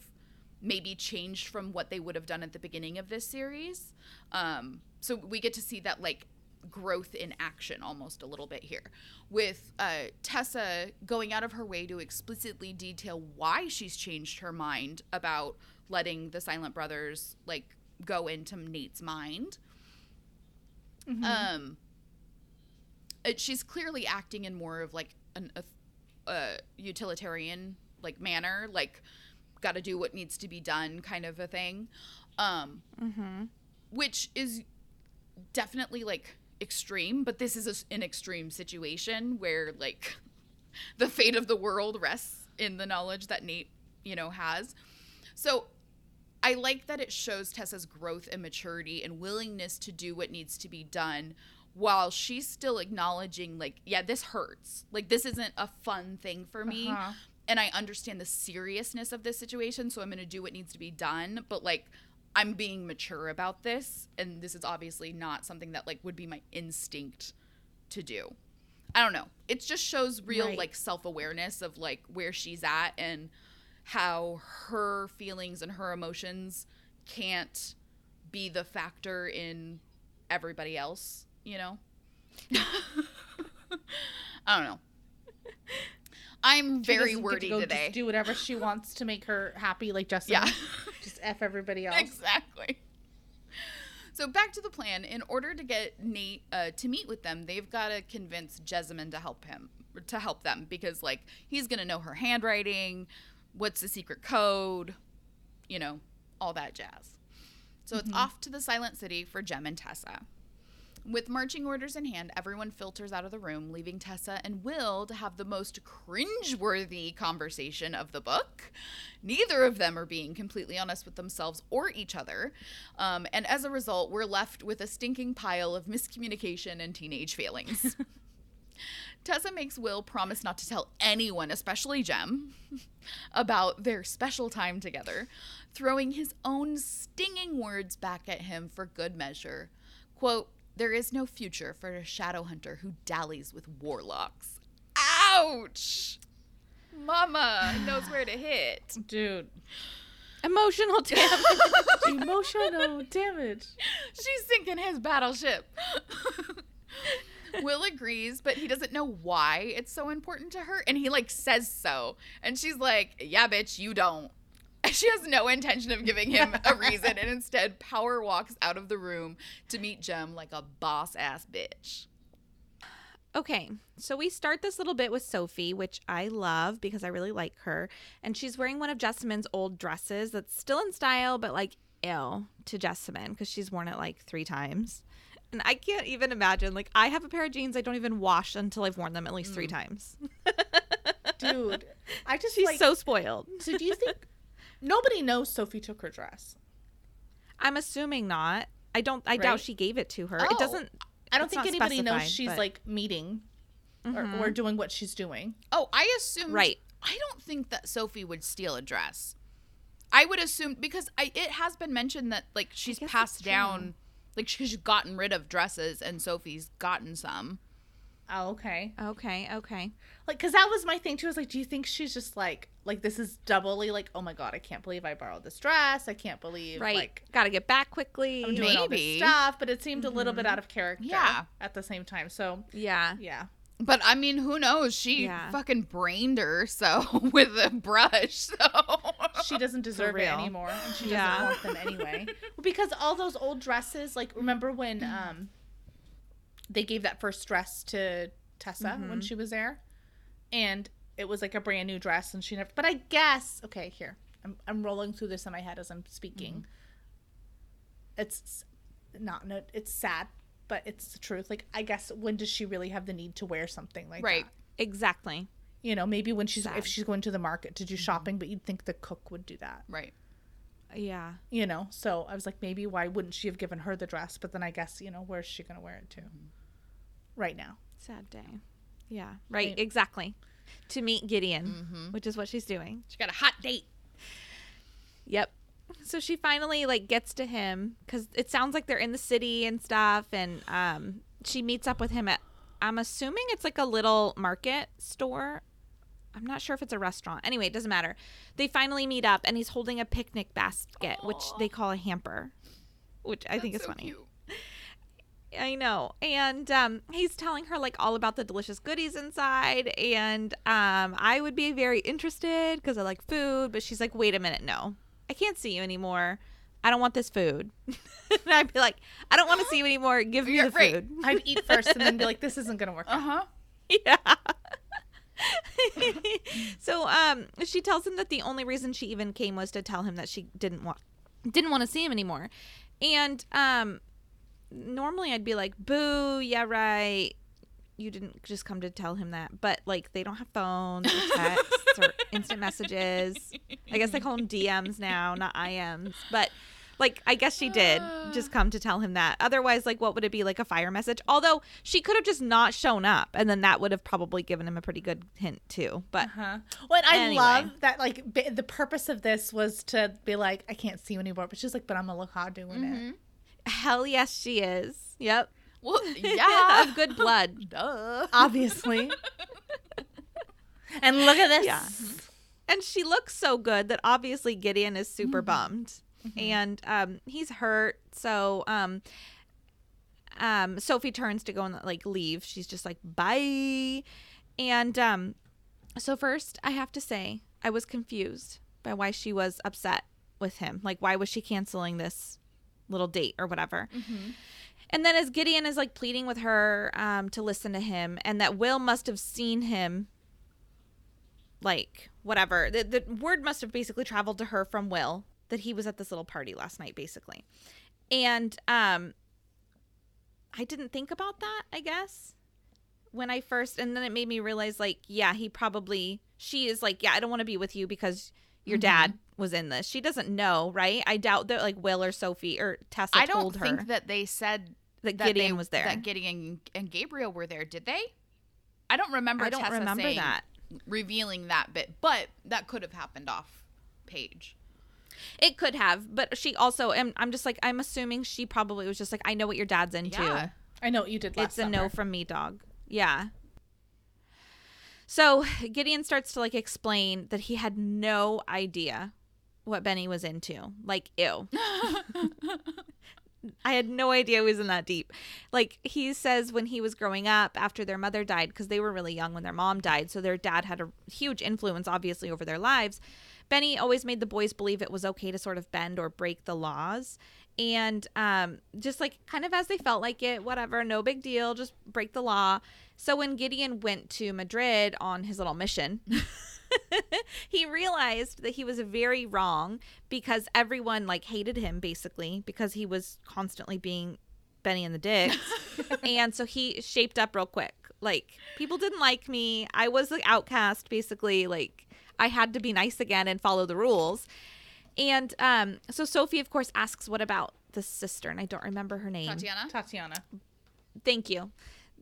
maybe changed from what they would have done at the beginning of this series. Um, so we get to see that like growth in action almost a little bit here with uh, tessa going out of her way to explicitly detail why she's changed her mind about letting the silent brothers like go into nate's mind Mm-hmm. um it, she's clearly acting in more of like an a, a utilitarian like manner like got to do what needs to be done kind of a thing um Mm-hmm. which is definitely like extreme but this is a an extreme situation where like <laughs> the fate of the world rests in the knowledge that nate you know has so i like that it shows tessa's growth and maturity and willingness to do what needs to be done while she's still acknowledging like yeah this hurts like this isn't a fun thing for me Uh-huh. and I understand the seriousness of this situation, so I'm going to do what needs to be done, but like I'm being mature about this and this is obviously not something that like would be my instinct to do. I don't know. It just shows real Right. like self-awareness of like where she's at and how her feelings and her emotions can't be the factor in everybody else, you know? <laughs> I don't know. <laughs> I'm very wordy to go today. Do whatever she wants to make her happy, like Justin. Yeah. <laughs> just f everybody <laughs> else. exactly. So back to the plan. In order to get Nate uh, to meet with them, they've got to convince Jessamine to help him to help them because like he's gonna know her handwriting, what's the secret code, you know, all that jazz. So it's off to the Silent City for Jem and Tessa. With marching orders in hand, everyone filters out of the room, leaving Tessa and Will to have the most cringeworthy conversation of the book. Neither of them are being completely honest with themselves or each other. Um, and as a result, we're left with a stinking pile of miscommunication and teenage failings. <laughs> Tessa makes Will promise not to tell anyone, especially Jem, about their special time together, throwing his own stinging words back at him for good measure. Quote, there is no future for a shadow hunter who dallies with warlocks. Ouch! Mama knows where to hit. <sighs> Dude. Emotional <laughs> damage. Emotional damage. She's sinking his battleship. <laughs> Will agrees, but he doesn't know why it's so important to her. And he like says so. And she's like, Yeah, bitch, you don't. <laughs> She has no intention of giving him a reason and instead power walks out of the room to meet Jem like a boss ass bitch. Okay, so we start this little bit with Sophie, which I love because I really like her. And she's wearing one of Jessamine's old dresses that's still in style, but like ill to Jessamine because she's worn it like three times. And I can't even imagine. Like, I have a pair of jeans I don't even wash until I've worn them at least three mm. times. <laughs> Dude. I just She's like so spoiled. So do you think <laughs> nobody knows Sophie took her dress? I'm assuming not. I don't, I doubt she gave it to her. Oh, It doesn't, I don't think anybody knows she's but- like meeting or, Mhm. or doing what she's doing. Oh, I assume. Right. I don't think that Sophie would steal a dress. I would assume because I it has been mentioned that like she's passed down like she's gotten rid of dresses and Sophie's gotten some. Oh, okay. okay, okay. Like, cause that was my thing too. I was like, do you think she's just like, like this is doubly like, oh my god, I can't believe I borrowed this dress. I can't believe Right. like Got to get back quickly. I'm doing all Maybe. this stuff. But it seemed a little bit Mhm. out of character. Yeah. At the same time, so yeah. yeah. But I mean, who knows? She Yeah. fucking brained her so <laughs> with a brush. So she doesn't deserve it anymore and she Yeah. doesn't want them anyway well, <laughs> because all those old dresses like remember when um they gave that first dress to tessa when Mhm. she was there and it was like a brand new dress and she never but i guess okay here i'm, I'm rolling through this in my head as i'm speaking mm-hmm. it's not no it's sad but it's the truth like i guess when does she really have the need to wear something like Right. that Right, Exactly. you know maybe when she's Sad. if she's going to the market to do mm-hmm. shopping but you'd think the cook would do that right. Yeah. you know so i was like maybe why wouldn't she have given her the dress but then i guess you know where's she gonna wear it to mm-hmm. Right now Sad day. Yeah. Right. Right. Exactly. To meet Gideon, Mm-hmm. which is what she's doing. She got a hot date. Yep. So she finally like gets to him because it sounds like they're in the city and stuff, and um, she meets up with him at. I'm assuming it's like a little market store. I'm not sure if it's a restaurant. Anyway, it doesn't matter. They finally meet up, and he's holding a picnic basket, which they call a hamper, which I think is so funny. cute. I know. And um, he's telling her like all about the delicious goodies inside. And um, I would be very interested because I like food. But she's like, wait a minute, no, I can't see you anymore. I don't want this food. <laughs> and I'd be like, I don't want to see you anymore. Give me Yeah, the right. food. <laughs> I'd eat first and then be like, this isn't gonna work. Uh huh. yeah. <laughs> so um she tells him that the only reason she even came was to tell him that she didn't want didn't want to see him anymore. And um normally I'd be like, "Boo, yeah right. You didn't just come to tell him that." But like they don't have phones or texts or <laughs> instant messages. I guess they call them DMs now, not IMs. But like I guess she did just <sighs> come to tell him that. Otherwise, like what would it be like a fire message? Although she could have just not shown up, and then that would have probably given him a pretty good hint too. But Uh-huh. Well, I Anyway. love that. Like b- the purpose of this was to be like, I can't see you anymore, but she's like, but I'm gonna look hot doing it. Hell yes, she is. Yep, Well, <laughs> yeah. of good blood. <laughs> Duh. Obviously. <laughs> and look at this. Yeah. and she looks so good that obviously Gideon is super bummed and um he's hurt so um um Sophie turns to go and like leave she's just like bye and um so first I have to say I was confused by why she was upset with him like why was she canceling this little date or whatever. And then as Gideon is like pleading with her um to listen to him and that Will must have seen him like whatever the, the word must have basically traveled to her from will that he was at this little party last night basically. And um i didn't think about that i guess when i first and then it made me realize like yeah he probably she is like yeah i don't want to be with you because your mm-hmm. dad was in this she doesn't know right i doubt that like will or sophie or tessa I don't think that they said that that gideon they- was there That Gideon and Gabriel were there, did they? I don't remember. i don't Tessa remember saying- that revealing that bit, but that could have happened off page. It could have, but she also am I'm just like I'm assuming she probably was just like I know what your dad's into. Yeah. I know what you did last It's a summer. no from me, dog. Yeah. So Gideon starts to like explain that he had no idea what Benny was into. Like, ew. <laughs> I had no idea he was in that deep. Like he says when he was growing up after their mother died because they were really young when their mom died, so their dad had a huge influence obviously over their lives. Benny always made the boys believe it was okay to sort of bend or break the laws. And um, just like kind of as they felt like it, whatever, no big deal, just break the law. So when Gideon went to Madrid on his little mission, <laughs> he realized that he was very wrong because everyone like hated him basically because he was constantly being Benny and the Dicks. <laughs> and so he shaped up real quick. Like people didn't like me. I was the outcast basically. Like I had to be nice again and follow the rules. And um so Sophie of course asks what about the sister and I don't remember her name. Tatiana. Tatiana. Thank you.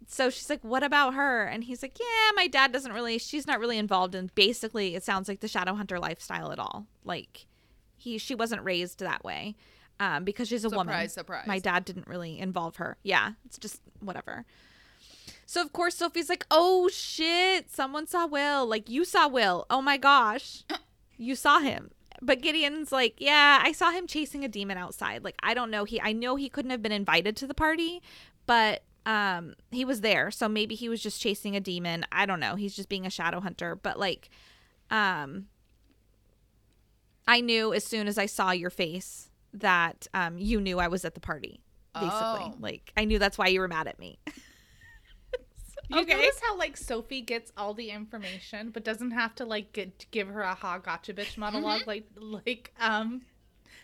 So she's like, "What about her?" And he's like, "Yeah, my dad doesn't really. She's not really involved in. Basically, it sounds like the shadow hunter lifestyle at all. Like, he she wasn't raised that way, um, because she's a woman. Surprise, surprise. My dad didn't really involve her. Yeah, it's just whatever." So of course Sophie's like, "Oh shit! Someone saw Will. Like you saw Will. Oh my gosh, <laughs> you saw him." But Gideon's like, "Yeah, I saw him chasing a demon outside. Like I don't know. He I know he couldn't have been invited to the party, but um he was there. So maybe he was just chasing a demon. I don't know. He's just being a shadow hunter. But like, um, I knew as soon as I saw your face that um you knew I was at the party. Basically, Oh. like I knew that's why you were mad at me." <laughs> You Okay. notice how like Sophie gets all the information, but doesn't have to like get give her a ha gotcha bitch monologue like like um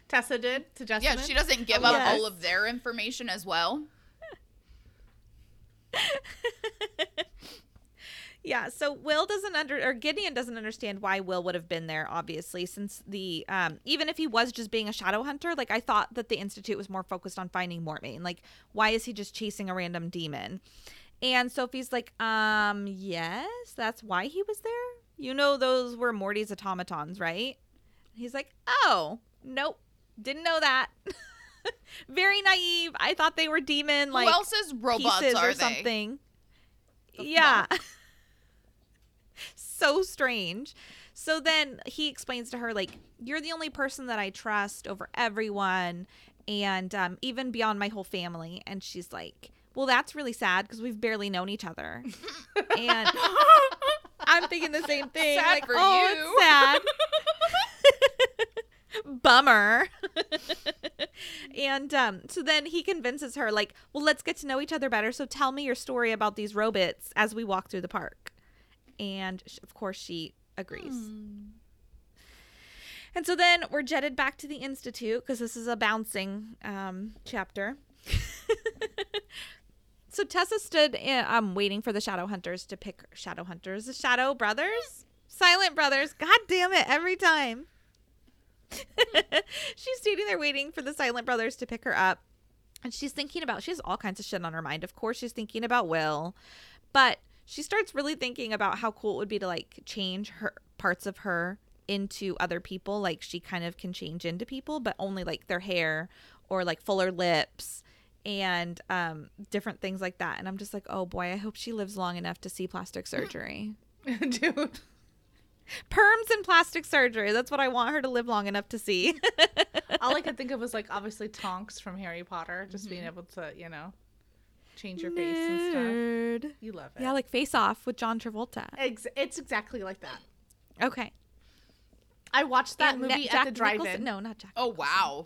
Tessa did to Jessamine. Yeah, she doesn't give Oh, up yes. all of their information as well. <laughs> Yeah, so Will doesn't under or Gideon doesn't understand why Will would have been there, obviously, since the um even if he was just being a shadow hunter, like I thought that the Institute was more focused on finding Mortmain. Like, why is he just chasing a random demon? And Sophie's like, um, yes, that's why he was there. You know those were Morty's automatons, right? He's like, Oh, nope. Didn't know that. <laughs> Very naive. I thought they were demon like Who else's robots are or they? something. The yeah. <laughs> so strange. So then he explains to her like you're the only person that I trust over everyone and um, even beyond my whole family and she's like well, that's really sad because we've barely known each other. <laughs> and I'm thinking the same thing. Sad like, for oh, you." sad. <laughs> Bummer. <laughs> and um, so then he convinces her, like, well, let's get to know each other better. So tell me your story about these robots as we walk through the park. And sh- of course, she agrees. And so then we're jetted back to the institute because this is a bouncing um, chapter. So Tessa stood in, um, waiting for the shadow hunters to pick shadow hunters, the shadow brothers, silent brothers. God damn it, every time. <laughs> she's standing there waiting for the silent brothers to pick her up. And she's thinking about, she has all kinds of shit on her mind. Of course, she's thinking about Will, but she starts really thinking about how cool it would be to like change her parts of her into other people. Like she kind of can change into people, but only like their hair or like fuller lips and um, different things like that. And I'm just like, oh boy, I hope she lives long enough to see plastic surgery. <laughs> Dude. Perms and plastic surgery. That's what I want her to live long enough to see. <laughs> All I could think of was like obviously Tonks from Harry Potter, just being able to, you know, change your face and stuff. You love it. Yeah, like Face Off with John Travolta. Ex- it's exactly like that. Okay. I watched that And movie Ne- at the drive-in. No, not Jack. Oh wow.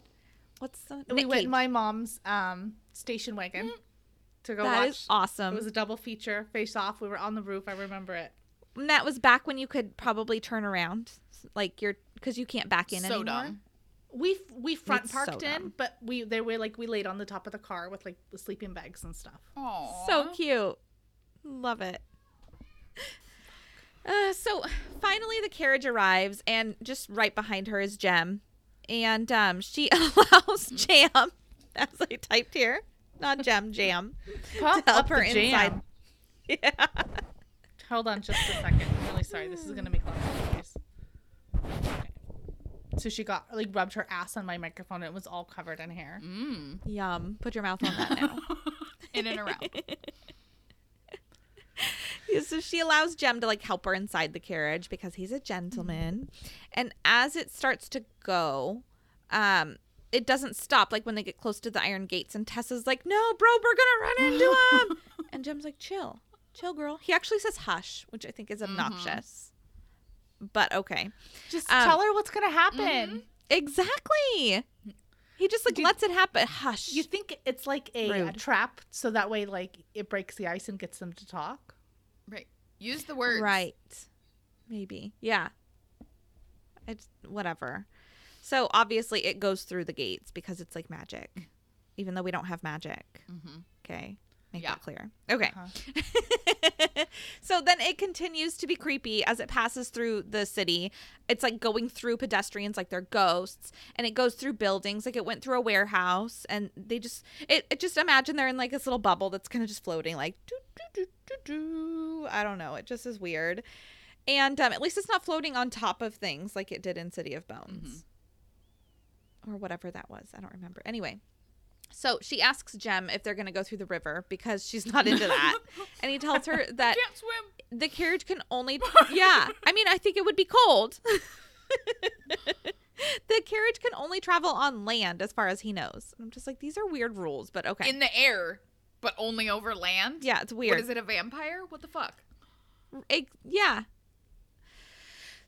What's the we went my mom's um, station wagon to go That watch. is awesome. It was a double feature, face off. We were on the roof. I remember it. And that was back when you could probably turn around, like you're because you can't back in so anymore. dumb. We we front It's so parked in, but we they were like we laid on the top of the car with like the sleeping bags and stuff. Aww. So cute. Love it. <sighs> Uh, so finally, the carriage arrives, and just right behind her is Jem, and um, she <laughs> allows Jam, <laughs> as I typed here, not gem Jam, Pump to help up her the jam. inside. <laughs> Yeah. Hold on just a second. I'm really sorry. This is gonna make lots of noise. Okay. So she got like rubbed her ass on my microphone. And it was all covered in hair. Mm. Yum. Put your mouth on that now. <laughs> In and around. <laughs> Yeah, so she allows Jem to like help her inside the carriage because he's a gentleman. And as it starts to go, um, it doesn't stop. Like when they get close to the iron gates, and Tessa's like, "No, bro, we're gonna run into him." <laughs> and Jem's like, "Chill, chill, girl." He actually says "hush," which I think is obnoxious. But okay, Just Um, tell her what's gonna happen. exactly. He just like Do- lets it happen. Hush. You think it's like a, a Rude. trap, so that way like it breaks the ice and gets them to talk. Right. Use the word. Right. Maybe. Yeah. It's whatever. So obviously it goes through the gates because it's like magic, even though we don't have magic. Mhm. Okay. Make Yeah. that clear. Okay. <laughs> so then it continues to be creepy as it passes through the city. It's like going through pedestrians like they're ghosts and it goes through buildings like it went through a warehouse and they just it, it just imagine they're in like this little bubble that's kind of just floating like doo, doo, doo. I don't know. It just is weird. And um, at least it's not floating on top of things like it did in City of Bones. Or whatever that was. I don't remember. Anyway. So she asks Jem if they're going to go through the river because she's not into that. <laughs> and he tells her that the carriage can only <laughs> yeah i mean i think it would be cold <laughs> the carriage can only travel on land as far as he knows and i'm just like these are weird rules but okay In the air, but only over land. yeah it's weird is it? A vampire? What the fuck? It- yeah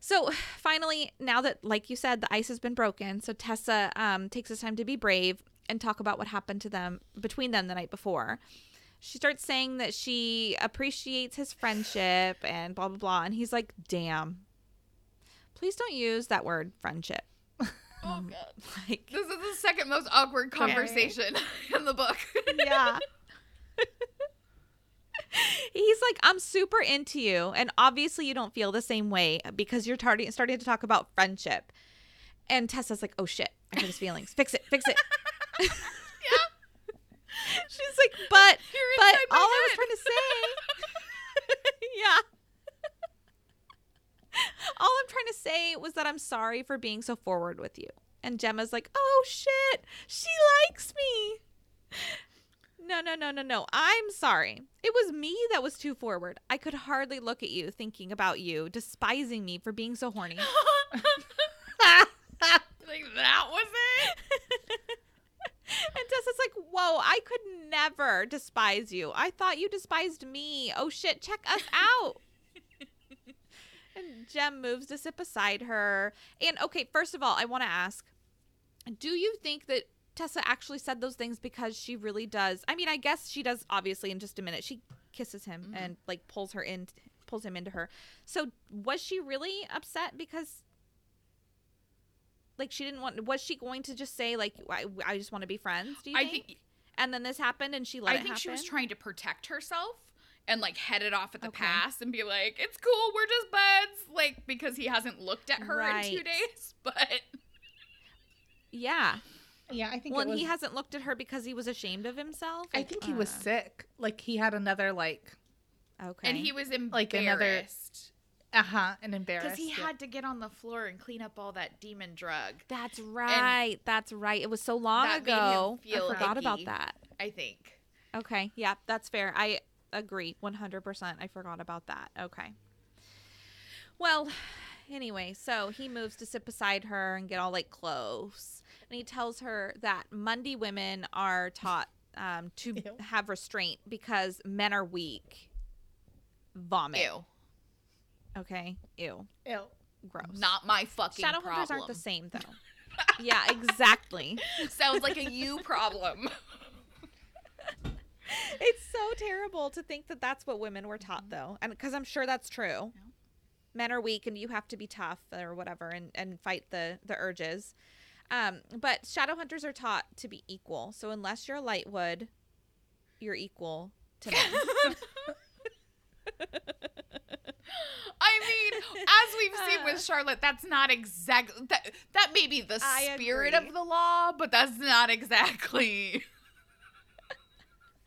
so <sighs> finally now that like you said the ice has been broken so tessa um, takes this time to be brave and talk about what happened to them between them the night before she starts saying that she appreciates his friendship and blah blah blah and he's like damn please don't use that word friendship Oh god. <laughs> like This is the second most awkward conversation <laughs> in the book. yeah. <laughs> He's like, I'm super into you, and obviously you don't feel the same way because you're starting starting to talk about friendship. And Tessa's like, Oh shit, I hurt his feelings. Fix it, fix it. <laughs> yeah. <laughs> She's like, But but all I was trying to say, <laughs> yeah. all I'm trying to say was that I'm sorry for being so forward with you. And Gemma's like, oh shit, she likes me. No, no, no, no, no. I'm sorry. It was me that was too forward. I could hardly look at you thinking about you, despising me for being so horny. <laughs> like that was it? <laughs> and Tessa's like, whoa, I could never despise you. I thought you despised me. Oh shit, check us out. <laughs> and Jem moves to sit beside her. And okay, first of all, I want to ask do you think that Tessa actually said those things because she really does? I mean, I guess she does obviously in just a minute. She kisses him mm-hmm. and like pulls her in pulls him into her. So, was she really upset because like she didn't want was she going to just say like I, I just want to be friends do you I think? think and then this happened and she let I think happen? she was trying to protect herself and like head it off at the okay. pass and be like it's cool we're just buds like because he hasn't looked at her right. in 2 days <laughs> but yeah yeah, I think. Well, was... he hasn't looked at her because he was ashamed of himself. I think he uh, was sick. Like he had another like. Okay. And he was embarrassed. Like another uh huh. And embarrassed. Because he yeah. had to get on the floor and clean up all that demon drug. That's right. And that's right. It was so long ago. I forgot icky, about that. I think. Okay. Yeah, that's fair. I agree 100%. I forgot about that. Okay. Well, anyway, so he moves to sit beside her and get all like close. And he tells her that mundane women are taught um, to Ew. have restraint because men are weak. Vomit. Ew. Okay. Ew. Ew. Gross. Not my fucking Shadow problem. aren't the same though. <laughs> yeah, exactly. <laughs> Sounds like a you problem. <laughs> it's so terrible to think that that's what women were taught though. And cuz I'm sure that's true. No. Men are weak and you have to be tough or whatever and and fight the the urges. Um, but shadow hunters are taught to be equal. So unless you're a lightwood, you're equal to men. <laughs> <laughs> I mean, as we've seen with Charlotte, that's not exactly that. That may be the I spirit agree. of the law, but that's not exactly.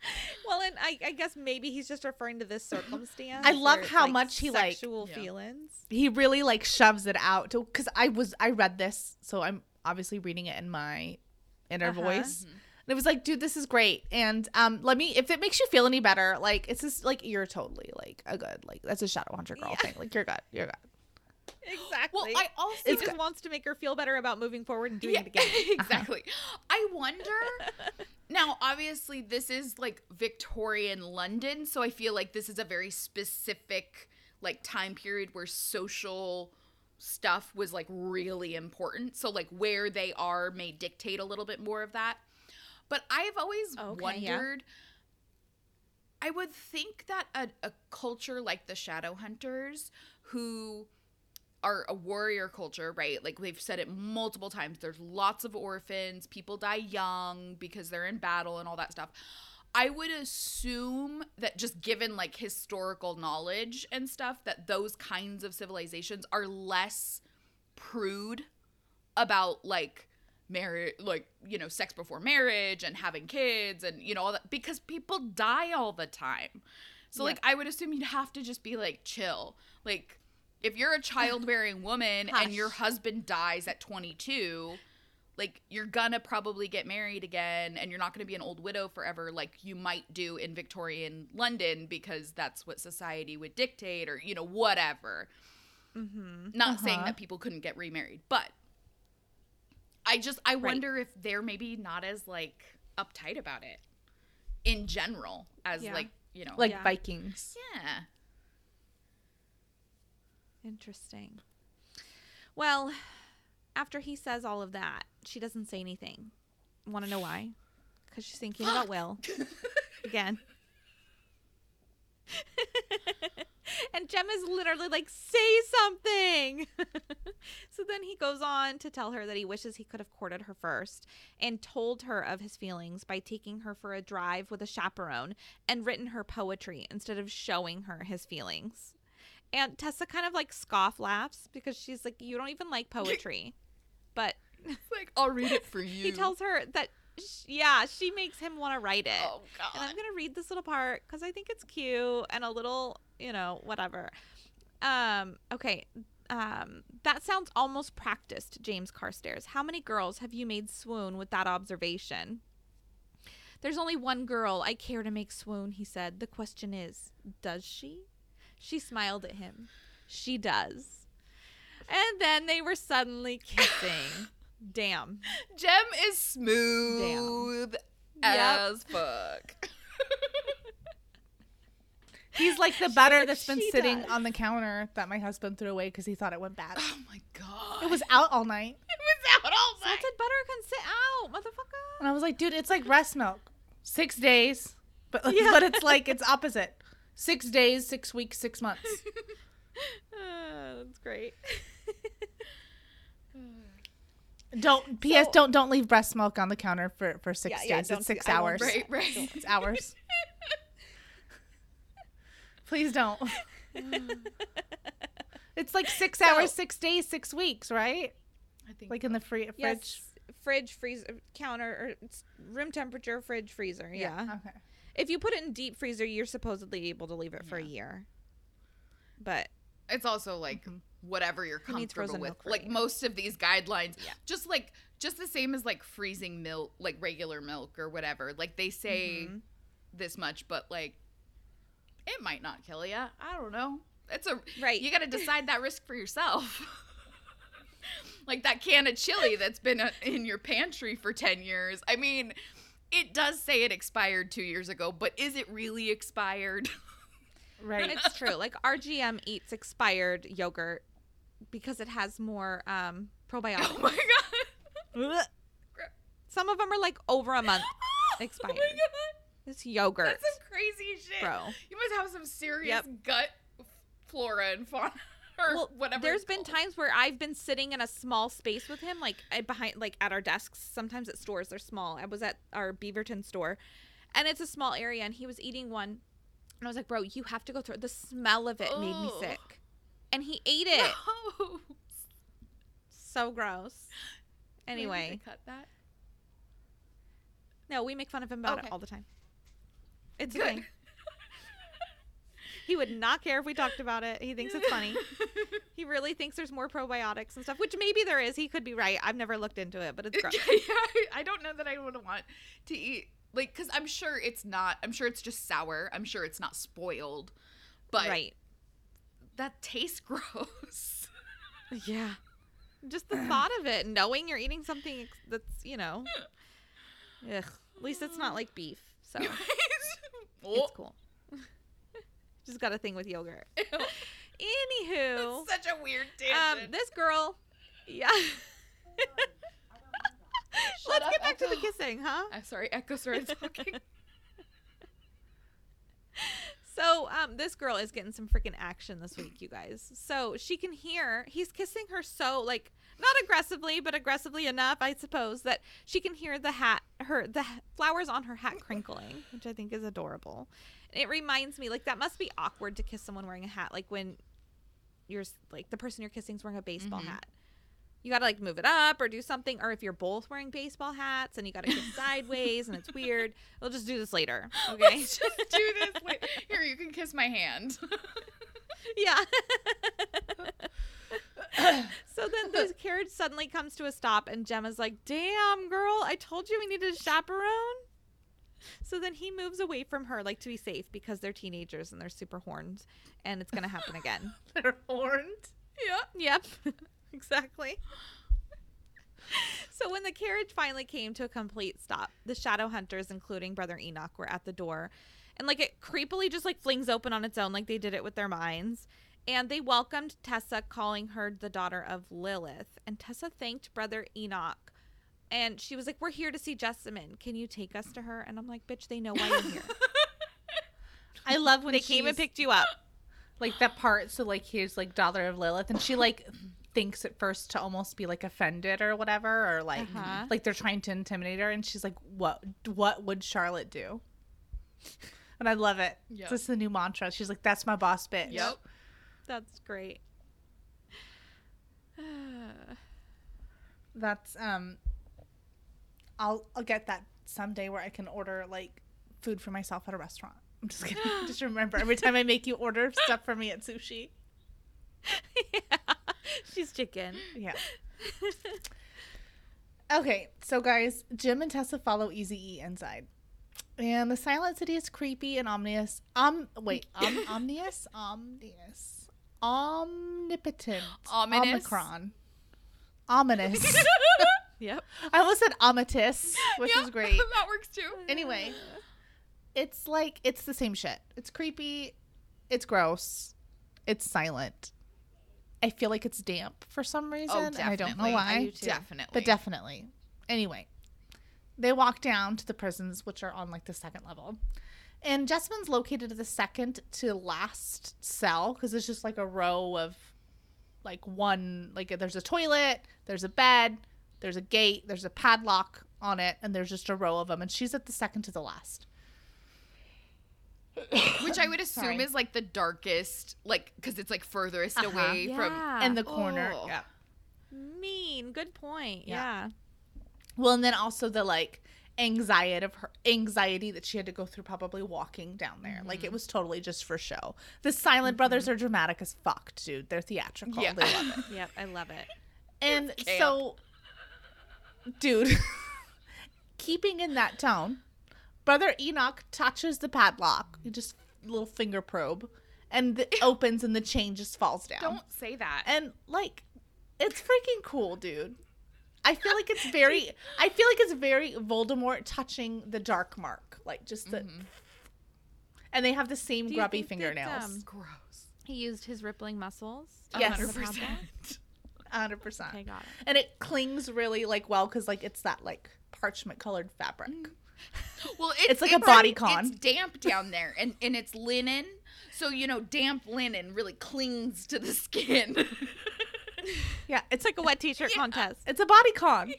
<laughs> well, and I, I, guess maybe he's just referring to this circumstance. I love how like much he like sexual feelings. He really like shoves it out because I was I read this, so I'm obviously reading it in my inner uh-huh. voice. Mm-hmm and it was like, dude, this is great. And um, let me, if it makes you feel any better, like it's just like you're totally like a good, like that's a Shadow Hunter girl yeah. thing. Like you're good, you're good. Exactly. Well, I also he just good. wants to make her feel better about moving forward and doing yeah, it again. <laughs> exactly. Uh-huh. <laughs> I wonder. now, obviously, this is like Victorian London, so I feel like this is a very specific like time period where social stuff was like really important. So like where they are may dictate a little bit more of that. But I've always okay, wondered. Yeah. I would think that a, a culture like the Shadow Hunters who are a warrior culture, right? Like they've said it multiple times. There's lots of orphans. People die young because they're in battle and all that stuff. I would assume that just given like historical knowledge and stuff, that those kinds of civilizations are less prude about like marriage like you know sex before marriage and having kids and you know all that because people die all the time. So yeah. like i would assume you'd have to just be like chill. Like if you're a childbearing woman and your husband dies at 22 like you're gonna probably get married again and you're not gonna be an old widow forever like you might do in victorian london because that's what society would dictate or you know whatever mm-hmm. not uh-huh. saying that people couldn't get remarried but I just I right. wonder if they're maybe not as like uptight about it in general as yeah. like you know like yeah. Vikings. Yeah. Interesting. Well, after he says all of that, she doesn't say anything. Want to know why? Because she's thinking about Will <gasps> again. <laughs> and Jem is literally like, say something. <laughs> so then he goes on to tell her that he wishes he could have courted her first and told her of his feelings by taking her for a drive with a chaperone and written her poetry instead of showing her his feelings. And Tessa kind of like scoff laughs because she's like, You don't even like <laughs> poetry. But <laughs> like, I'll read it for <laughs> you. he tells her that yeah, she makes him want to write it. Oh god. And I'm going to read this little part cuz I think it's cute and a little, you know, whatever. Um okay, um that sounds almost practiced, James Carstairs. How many girls have you made swoon with that observation? There's only one girl I care to make swoon, he said. The question is, does she? She smiled at him. She does. And then they were suddenly kissing. Damn. Jem is smooth Damn. as yep. fuck. <laughs> He's like the butter that's been sitting does. on the counter that my husband threw away because he thought it went bad. Oh my god. It was out all night. <laughs> it was out all night. Salted butter can sit out, motherfucker. And I was like, dude, it's like breast milk. Six days. But <laughs> Yeah. but it's like it's opposite. Six days, six weeks, six months. Uh, that's great. Don't P.S. So- don't don't leave breast milk on the counter for for six Yeah, yeah, days. don't it's six I hours. Right, right. It's hours. <laughs> Please don't. <laughs> It's like six So- hours, six days, six weeks, right? I think Like in the free fridge. Yes, fridge, freezer, counter, or it's room temperature, fridge, freezer. Yeah. Okay. If you put it in deep freezer, you're supposedly able to leave it for a year. But it's also like Mm-hmm. Whatever you're comfortable with. Like most of these guidelines, Yeah. just like just the same as like freezing milk, like regular milk or whatever. Like they say Mhm. this much, but like it might not kill you. I don't know. It's a Right. You got to decide that risk for yourself. <laughs> like that can of chili that's been uh, in your pantry for 10 years. I mean, it does say it expired 2 years ago, but is it really expired? <laughs> Right. <laughs> it's true. Like RGM eats expired yogurt because it has more um, <laughs> oh probiotics. my god. <laughs> Some of them are like over a month expired. <laughs> Oh my god. It's yogurt. That's some crazy shit. Bro. You must have some serious Yep. gut flora and fauna or well, whatever. There's been times where I've been sitting in a small space with him, like behind, like at our desks. Sometimes at stores, they're small. I was at our Beaverton store, and it's a small area, and he was eating one, and I was like, "Bro, you have to go through." it." The smell of it made me sick, and he ate it. No. <laughs> So gross. Anyway, cut that. no, we make fun of him about Okay. it all the time. It's Good. He would not care if we talked about it. He thinks it's funny. <laughs> He really thinks there's more probiotics and stuff, which maybe there is. He could be right. I've never looked into it, but it's <laughs> gross. yeah, I don't know that I would want to eat like because I'm sure it's not. I'm sure it's just sour. I'm sure it's not spoiled, but right. That tastes <laughs> gross. Yeah. Just the thought of it, knowing you're eating something that's, you know. Ugh. At least it's not like beef. So <laughs> it's cool. <laughs> Just got a thing with yogurt. Anywho, That's such a weird um, tangent. this girl, yeah. Let's up, get back to the kissing, huh? I'm sorry, Echo started talking. So, um, this girl is getting some freaking action this week, you guys. So she can hear he's kissing her so like not aggressively, but aggressively enough, I suppose, that she can hear the hat, her the flowers on her hat crinkling, which I think is adorable. It reminds me like that must be awkward to kiss someone wearing a hat, like when you're like the person you're kissing is wearing a baseball Mhm. hat. You gotta like move it up or do something, or if you're both wearing baseball hats and you gotta kiss <laughs> sideways and it's weird, we'll just do this later, <laughs> okay? Let's just do this. Wait, here, you can kiss my hand. <laughs> Yeah. so then the carriage suddenly comes to a stop, and Gemma's like, Damn, girl, I told you we needed a chaperone. So then he moves away from her, like to be safe, because they're teenagers and they're super horned, and it's to happen again. They're horned. yeah. yep, exactly. So when the carriage finally came to a complete stop, the shadow hunters, including Brother Enoch, were at the door. And like it creepily just like flings open on its own, like they did it with their minds. And they welcomed Tessa, calling her the daughter of Lilith. And Tessa thanked Brother Enoch. And she was like, We're here to see Jessamine. Can you take us to her? And I'm like, Bitch, they know why you're here. <laughs> I love when they came and picked you up. like that part. So like here's like daughter of Lilith, and she like thinks at first to almost be like offended or whatever, or like Uh-huh. like they're trying to intimidate her, and she's like, what What would Charlotte do? <laughs> And I love it. Yep. This is the new mantra. She's like, that's my boss bitch. Yep. That's great. <sighs> That's um. I'll I'll get that someday where I can order like food for myself at a restaurant. I'm just kidding. <laughs> just remember every time I make you order stuff for me at sushi. Yeah. <laughs> She's chicken. Yeah. Okay, so guys, Jem and Tessa follow Easy E inside. And the silent city is creepy and ominous. Um, wait, um, <laughs> omnious, omnious, omnipotent, Ominous. Omicron, ominous. <laughs> Yep. I almost said omitus, which Yeah, is great. that works too. Anyway, it's like it's the same shit. It's creepy. It's gross. It's silent. I feel like it's damp for some oh, reason. Oh, I don't know why. I do too. Definitely. but definitely. Anyway, they walk down to the prisons, which are on like the second level. And Jessamine's located at the second to last cell because it's just like a row of like one, like there's a toilet, there's a bed, there's a gate, there's a padlock on it, and there's just a row of them. And she's at the second to the last. Which I would <laughs> assume Sorry. is like the darkest, like because it's like furthest Uh-huh. away from. Yeah. in the corner. Oh. Yeah. mean. Good point. Yeah. Yeah. Well, and then also the like anxiety of her anxiety that she had to go through probably walking down there. Like Mm-hmm. it was totally just for show. The Silent Brothers are dramatic as fuck, dude. They're theatrical. Yeah. They love it. <laughs> Yep. I love it. And so dude, <laughs> keeping in that tone, Brother Enoch touches the padlock. He just little finger probe and it <laughs> opens and the chain just falls down. Don't say that. And like, it's freaking cool, dude. I feel like it's <laughs> very. I feel like it's very Voldemort touching the dark mark, like just the. And they have the same Do you grubby think that, fingernails. um, Gross. He used his rippling muscles. Yes. touch the 100%. <laughs> Hundred percent. Okay, got it. And it clings really like well because like it's that like parchment colored fabric. <laughs> Well, it's, It's like a body It's con. It's damp <laughs> down there, and and it's linen, so you know damp linen really clings to the skin. <laughs> Yeah, it's It's like a wet t-shirt contest. it's a body con.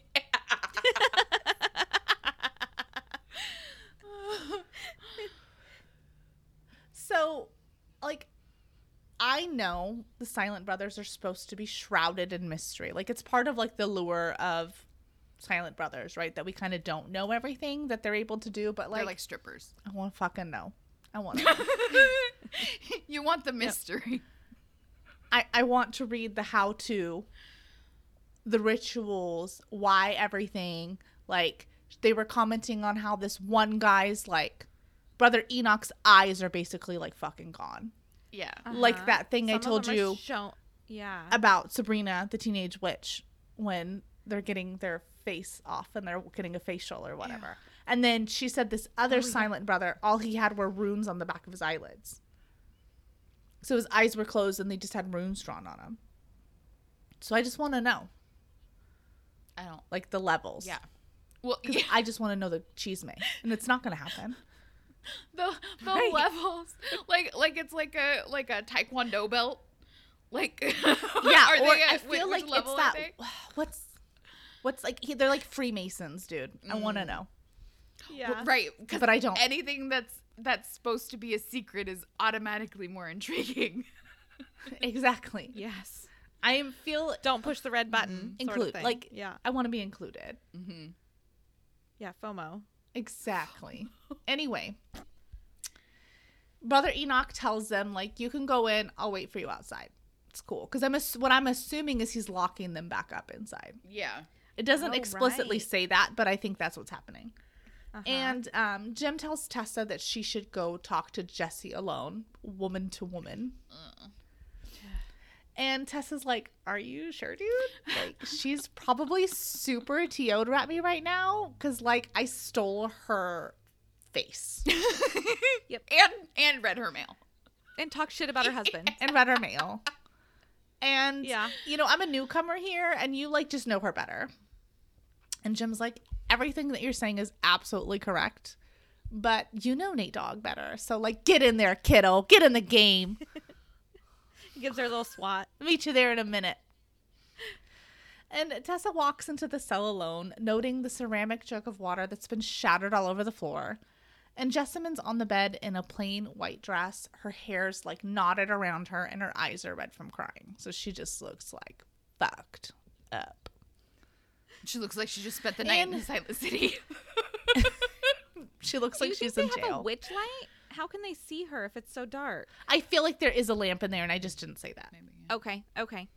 So, like, I know the Silent Brothers are supposed to be shrouded in mystery. Like, it's part of like the lure of Silent Brothers, right? That we kind of don't know everything that they're able to do, but like, They're like, like strippers. I want to fucking know. I want. <laughs> You want the mystery. I I want to read the how to, the rituals, why everything. Like they were commenting on how this one guy's like, brother Enoch's eyes are basically like fucking gone. Yeah. Like Uh-huh. that thing I Some of told them are you shown- yeah. about Sabrina the teenage witch when they're getting their face off and they're getting a facial or whatever. And then she said this other oh, silent brother, all he had were runes on the back of his eyelids. So his eyes were closed and they just had runes drawn on them. So I just want to know, I don't. like the levels. Yeah. Well, yeah, I just want to know the cheese may, and it's not going to happen. <laughs> the the Right. levels, like like it's like a like a taekwondo belt. Like <laughs> Yeah, are or they I feel like it's that. <sighs> What's what's like? he- They're like Freemasons, dude. I want to know, yeah. right? 'cause but I don't. anything that's that's supposed to be a secret is automatically more <laughs> intriguing. <laughs> exactly. Yes. I am feel Don't push the red button. sort of include thing. like yeah. I want to be included. Mm-hmm. Yeah. FOMO. Exactly. anyway, brother Enoch tells them like you can go in. I'll wait for you outside. It's cool because I'm ass- what I'm assuming is he's locking them back up inside. Yeah. It doesn't Oh, explicitly right. say that, but I think that's what's happening. Uh-huh. And um, Jem tells Tessa that she should go talk to Jesse alone, woman to woman. <sighs> And Tessa's like, "Are you sure, dude? Like, she's probably super TO'd at me right now because, like, I stole her face <laughs> Yep. And and read her mail. and talk shit about her husband. <laughs> and read her mail. And Yeah. you know, I'm a newcomer here, and you like just know her better." And Jem's like, "Everything that you're saying is absolutely correct." But you know Nate Dogg better. So like get in there, kiddo. Get in the game. <laughs> Gives her a little swat. Meet you there in a minute. And Tessa walks into the cell alone, noting the ceramic jug of water that's been shattered all over the floor. And Jessamine's on the bed in a plain white dress. Her hair's like knotted around her, and her eyes are red from crying. So she just looks like fucked up. She looks like she just spent the night in And- the <laughs> Silent City. She looks Do like you she's think in they have a jail. witch light? How can they see her if it's so dark? I feel like there is a lamp in there, and I just didn't say that. Okay. Okay.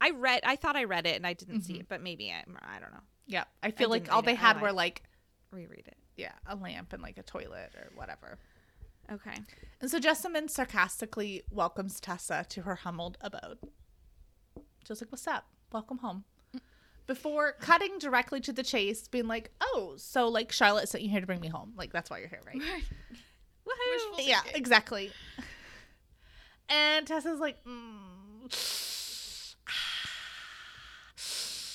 I read. I thought I read it and I didn't Mm-hmm. see it, but maybe I. I don't know. Yeah, I feel like all they it. I had were like, Reread it. yeah, a lamp and like a toilet or whatever. Okay. And so Jessamine sarcastically welcomes Tessa to her humbled abode. Just like, what's up? Welcome home. Before cutting directly to the chase, being like, oh, so like Charlotte sent you here to bring me home. Like, that's why you're here, right? Right. Woohoo! Yeah, thinking. exactly. And Tessa's like, mm.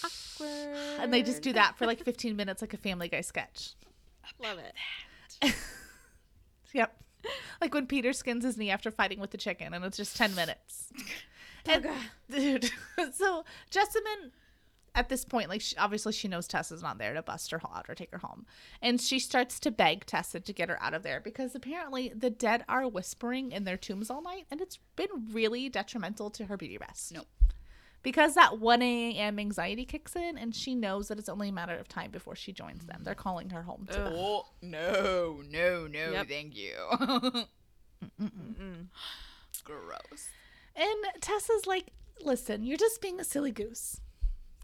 Awkward. <sighs> and they just do that for like 15 minutes, like a Family Guy sketch. Love it. <laughs> Yep. Like when Peter skins his knee after fighting with the chicken, and it's just 10 minutes. And, <laughs> dude, <laughs> so Jessamine, at this point, like she, obviously she knows Tessa's not there to bust her out or take her home, and she starts to beg Tessa to get her out of there because apparently the dead are whispering in their tombs all night, and it's been really detrimental to her beauty rest. Nope. Because that 1 a.m. anxiety kicks in, and she knows that it's only a matter of time before she joins them. They're calling her home. To them. Oh no, no, no, Yep. thank you. <laughs> Gross. And Tessa's like, listen, you're just being a silly goose.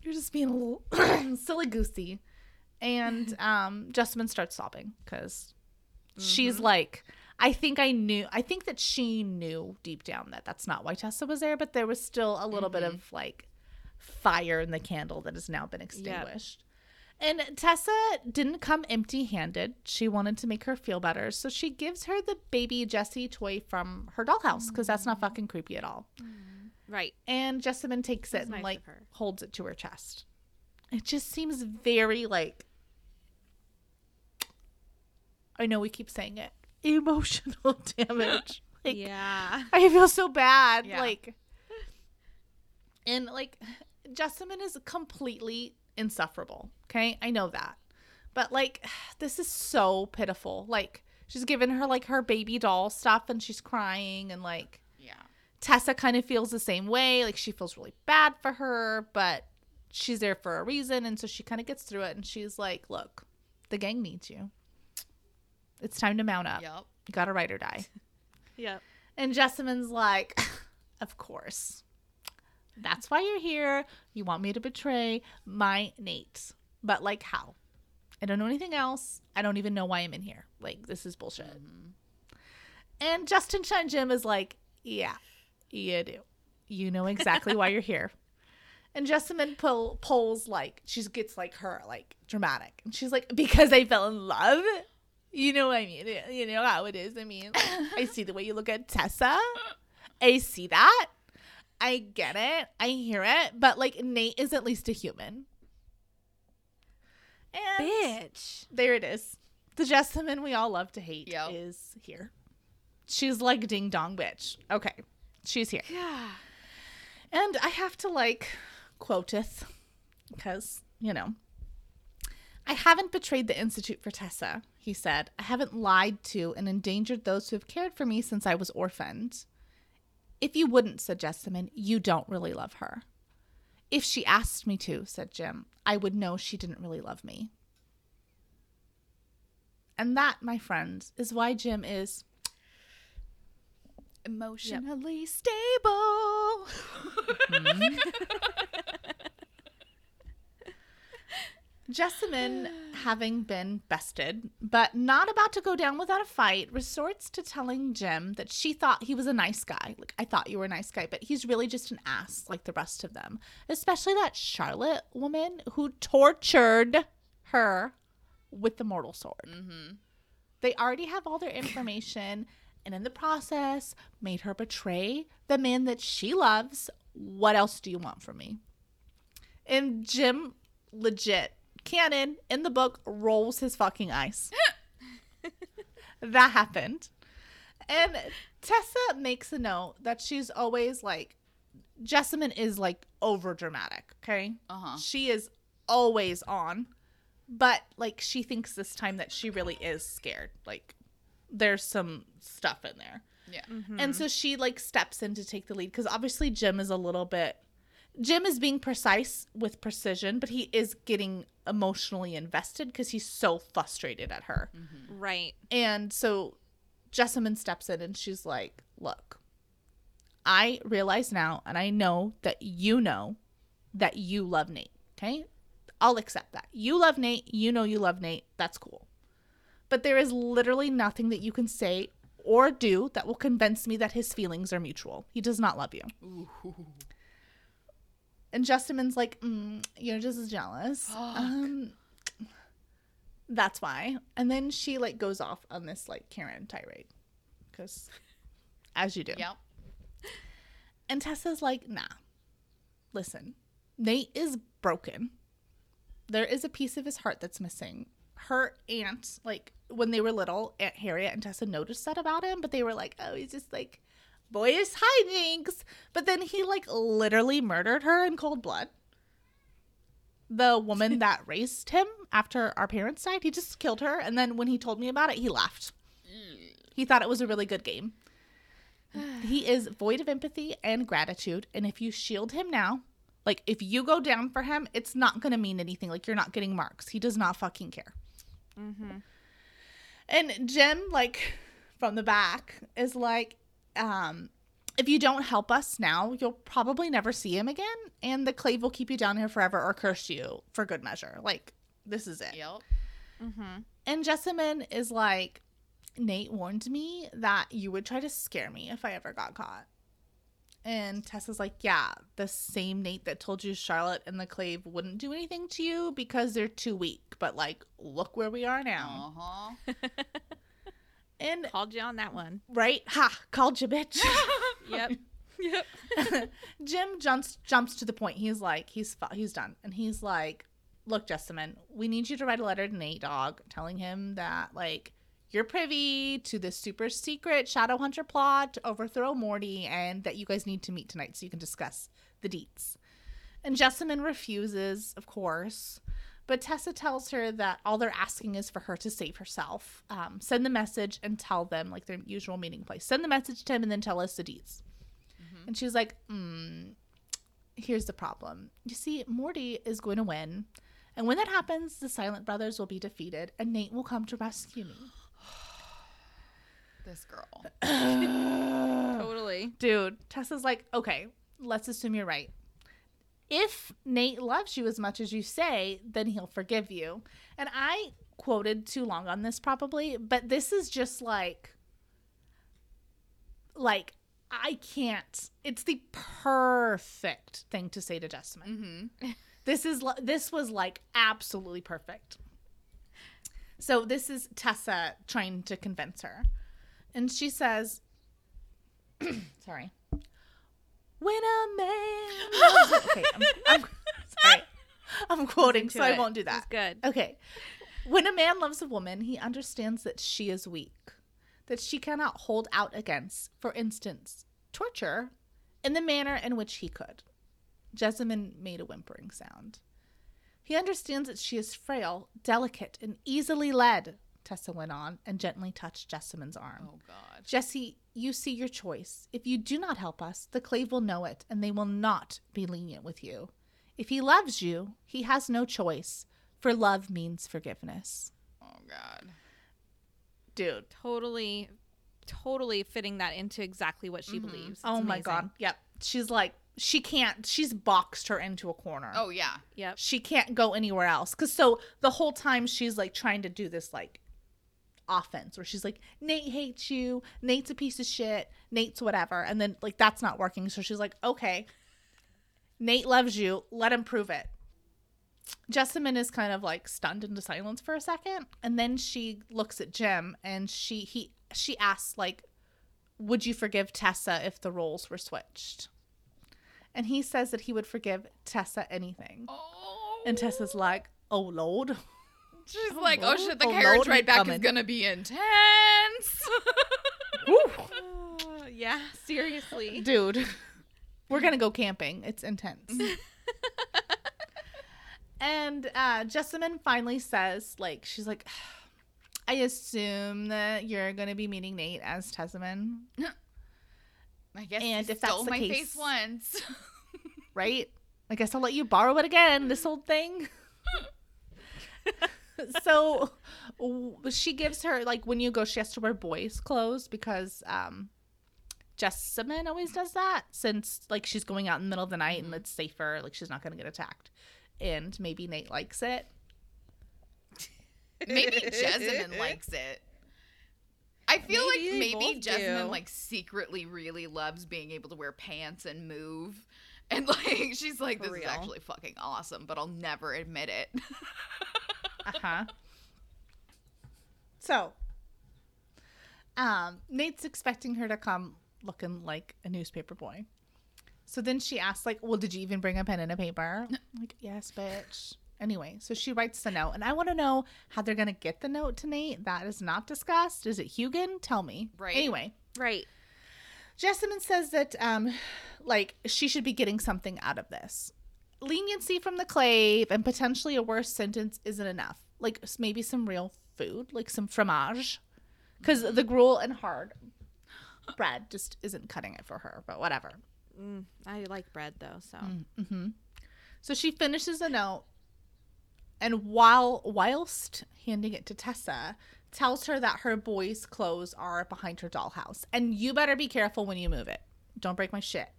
You're just being a little <coughs> silly goosey. And <laughs> um, Jessamine starts sobbing because she's mm-hmm. like, I think I knew, I think that she knew deep down that that's not why Tessa was there, but there was still a little bit of mm-hmm. like fire in the candle that has now been extinguished. And Tessa didn't come empty handed. She wanted to make her feel better. So she gives her the baby Jessie toy from her dollhouse because that's not mm-hmm. fucking creepy at all. Right. And Jessamine takes it and nice like holds it to her chest. It just seems very like I know we keep saying it. Emotional <laughs> damage. <laughs> Like yeah. I feel so bad. Yeah. Like and like Jessamine is completely insufferable. Okay? I know that. But like this is so pitiful. Like she's given her like her baby doll stuff and she's crying and like. Tessa kind of feels the same way. Like she feels really bad for her, but she's there for a reason. And so she kind of gets through it and she's like, look, the gang needs you. It's time to mount up. Yep. You got to ride or die. <laughs> Yep. And Jessamine's like, <laughs> of course. That's why you're here. You want me to betray my Nate. But like how? I don't know anything else. I don't even know why I'm in here. Like this is bullshit. Mm-hmm. And Jessamine Jem is like, yeah, you do. You know exactly why you're here. <laughs> And Jessamine pull, pulls like she gets like her like dramatic, and she's like, because I fell in love. You know what I mean? You know how it is. I mean, I see the way you look at Tessa. I see that. I get it. I hear it. But like Nate is at least a human. And Bitch. there it is. The Jessamine we all love to hate Yep. is here. She's like ding dong bitch. Okay. She's here. Yeah. And I have to like quoteth because, you know, I haven't betrayed the Institute for Tessa, he said. I haven't lied to and endangered those who have cared for me since I was orphaned. If you wouldn't, said Jessamine, you don't really love her. If she asked me to, said Jem, I would know she didn't really love me. And that, my friends, is why Jem is Emotionally stable. Mm-hmm. Jessamine, <sighs> having been bested, but not about to go down without a fight, resorts to telling Jem that she thought he was a nice guy. Like, I thought you were a nice guy, but he's really just an ass like the rest of them. Especially that Charlotte woman who tortured her with the mortal sword. Mm-hmm. They already have all their information, and in the process, made her betray the man that she loves. What else do you want from me? And Jem legit canon in the book rolls his fucking eyes. <laughs> that happened. And Tessa makes a note that she's always like Jessamine is like over dramatic, okay? Uh-huh. She is always on. But like she thinks this time that she really is scared. Like there's some stuff in there. Yeah. Mm-hmm. And so she like steps in to take the lead because obviously Jem is a little bit. Jem is being precise with precision, but he is getting emotionally invested because he's so frustrated at her. Mm-hmm. Right. And so Jessamine steps in and she's like, Look, I realize now, and I know that you know that you love Nate. Okay. I'll accept that. You love Nate. You know you love Nate. That's cool. But there is literally nothing that you can say or do that will convince me that his feelings are mutual. He does not love you. And Jessamine's like, mm, You're just as jealous. Um, that's why. And then she like goes off on this like Karen tirade. Because as you do. Yep. And Tessa's like, nah. Listen, Nate is broken. There is a piece of his heart that's missing. Her aunt, like when they were little, Aunt Harriet and Tessa noticed that about him, but they were like, oh, he's just like boyish hijinks. But then he like literally murdered her in cold blood. The woman <laughs> that raised him after our parents died, he just killed her. And then when he told me about it, he laughed. He thought it was a really good game. <sighs> he is void of empathy and gratitude. And if you shield him now, like if you go down for him, it's not going to mean anything. Like you're not getting marks. He does not fucking care. Mm-hmm. And Jem, like from the back, is like, um, if you don't help us now, you'll probably never see him again, and the clave will keep you down here forever or curse you for good measure. Like this is it. Yep. Mm-hmm. And Jessamine is like, Nate warned me that you would try to scare me if I ever got caught. And Tessa's like, yeah, the same Nate that told you Charlotte and the Clave wouldn't do anything to you because they're too weak. But like, look where we are now. Uh huh. And Called you on that one. right, ha, called you bitch. <laughs> Yep. yep. <laughs> Jem jumps jumps to the point. He's like, he's he's done, and he's like, look, Jessamine, we need you to write a letter to Nate Dog, telling him that like you're privy to this super secret shadow hunter plot to overthrow Morty, and that you guys need to meet tonight so you can discuss the deets. And Jessamine refuses, of course. But Tessa tells her that all they're asking is for her to save herself. Um, send the message and tell them, like their usual meeting place. Send the message to him and then tell us the deets. And she's like, mm, here's the problem. You see, Morty is going to win. And when that happens, the Silent Brothers will be defeated and Nate will come to rescue me. This girl. <laughs> Totally. Dude, Tessa's like, okay, let's assume you're right. If Nate loves you as much as you say, then he'll forgive you. And I quoted too long on this probably, but this is just like, like, I can't. It's the perfect thing to say to Jessamine. Mm-hmm. <laughs> This is this was like absolutely perfect. So this is Tessa trying to convince her. And she says <clears throat> sorry. When a man <laughs> loves a-" Okay, I'm, I'm <laughs> sorry. I'm quoting, so I won't do It that. good. Okay. When a man loves a woman, he understands that she is weak, that she cannot hold out against, for instance, torture in the manner in which he could. Jessamine made a whimpering sound. He understands that she is frail, delicate, and easily led, Tessa went on and gently touched Jessamine's arm. Oh God. Jesse, you see your choice. If you do not help us, the Clave will know it, and they will not be lenient with you. If he loves you, he has no choice, for love means forgiveness. Oh God. Dude. Totally, totally fitting that into exactly what she mm-hmm. believes. Oh it's oh my god. Yep. She's like, she can't, she's boxed her into a corner. Oh yeah. Yep. She can't go anywhere else. Cause so the whole time she's like trying to do this like offense where she's like, Nate hates you. Nate's a piece of shit. Nate's whatever. And then like that's not working. So she's like, okay, Nate loves you. Let him prove it. Jessamine is kind of like stunned into silence for a second, and then she looks at Jem and she he she asks like, "Would you forgive Tessa if the roles were switched?" And he says that he would forgive Tessa anything. Oh. And Tessa's like, "Oh Lord." She's Oh, like, oh shit, the Oh, carriage ride back is gonna be intense. <laughs> Uh, yeah, seriously. Dude, we're gonna go camping. It's intense. <laughs> and uh Jessamine finally says, like, she's like, I assume that you're gonna be meeting Nate as Tessamine, <gasps> I guess And if that's the my case- face once. right? <laughs> I guess I'll let you borrow it again, this old thing. <laughs> so she gives her like when you go, she has to wear boys' clothes because um Jessamine always does that since like she's going out in the middle of the night and it's safer, like she's not gonna get attacked. And maybe Nate likes it. maybe Jessamine likes it. I feel Maybe like maybe Jessamine do. like secretly really loves being able to wear pants and move. And like <laughs> she's like, For this real. is actually fucking awesome, but I'll never admit it. <laughs> Uh-huh. so um Nate's expecting her to come looking like a newspaper boy. So then she asks, like, well, did you even bring a pen and a paper? I'm like, yes, bitch. Anyway, so she writes the note, and I want to know how they're gonna get the note to Nate. That is not discussed. Is it Hugan? Tell me. Right. Anyway, Right. Jessamine says that, um, like, she should be getting something out of this. Leniency from the clave and potentially a worse sentence isn't enough. Like, maybe some real food, like some fromage, because the gruel and hard bread just isn't cutting it for her. But whatever. Mm, I like bread though, so Mm-hmm. So she finishes the note, and while whilst handing it to Tessa, tells her that her boys' clothes are behind her dollhouse, and you better be careful when you move it. Don't break my shit.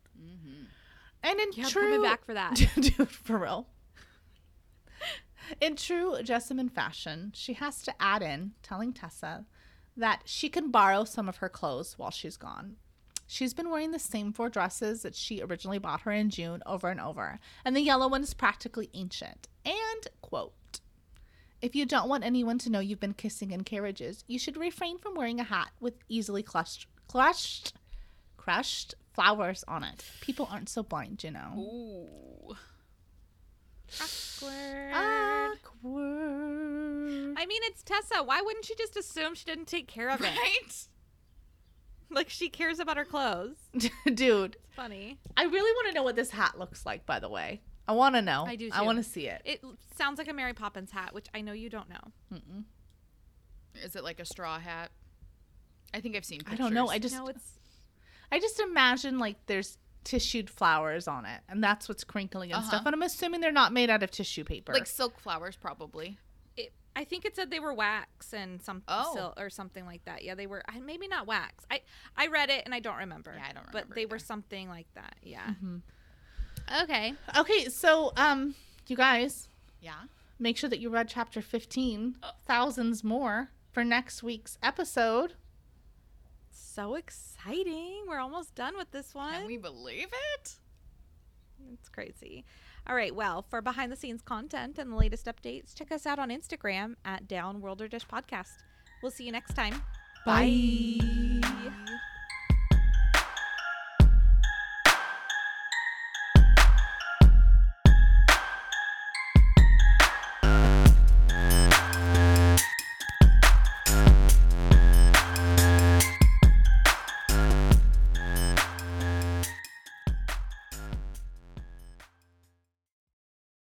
And in Yeah, true, me back for that. <laughs> dude, for real. In true Jessamine fashion, she has to add in telling Tessa that she can borrow some of her clothes while she's gone. She's been wearing the same four dresses that she originally bought her in June over and over, and the yellow one is practically ancient. And, quote, if you don't want anyone to know you've been kissing in carriages, you should refrain from wearing a hat with easily crushed, crushed, crushed flowers on it. People aren't so blind, you know. Ooh. awkward. Awkward. I mean, it's Tessa. Why wouldn't she just assume she didn't take care of it? Right? <laughs> Like she cares about her clothes. <laughs> Dude, It's funny. I really want to know what this hat looks like, by the way. I want to know. I do I want to see it. It sounds like a Mary Poppins hat, which I know you don't know. Mm-mm. Is it like a straw hat? I think I've seen I don't know. I just no, it's I just imagine like there's tissued flowers on it, and that's what's crinkling and Uh-huh. stuff. And I'm assuming they're not made out of tissue paper. like silk flowers, probably. it, I think it said they were wax and some Oh. sil- or something like that. Yeah, they were. Maybe not wax. I I read it and I don't remember. Yeah, I don't remember. But remember they were something like that. Yeah. Mhm. Okay. okay, so um, you guys Yeah. make sure that you read chapter 15, thousands more for next week's episode. So exciting. We're almost done with this one. Can we believe it? It's crazy. All right. Well, for behind the scenes content and the latest updates, check us out on Instagram at Downworlder Dish Podcast. We'll see you next time. Bye. Bye.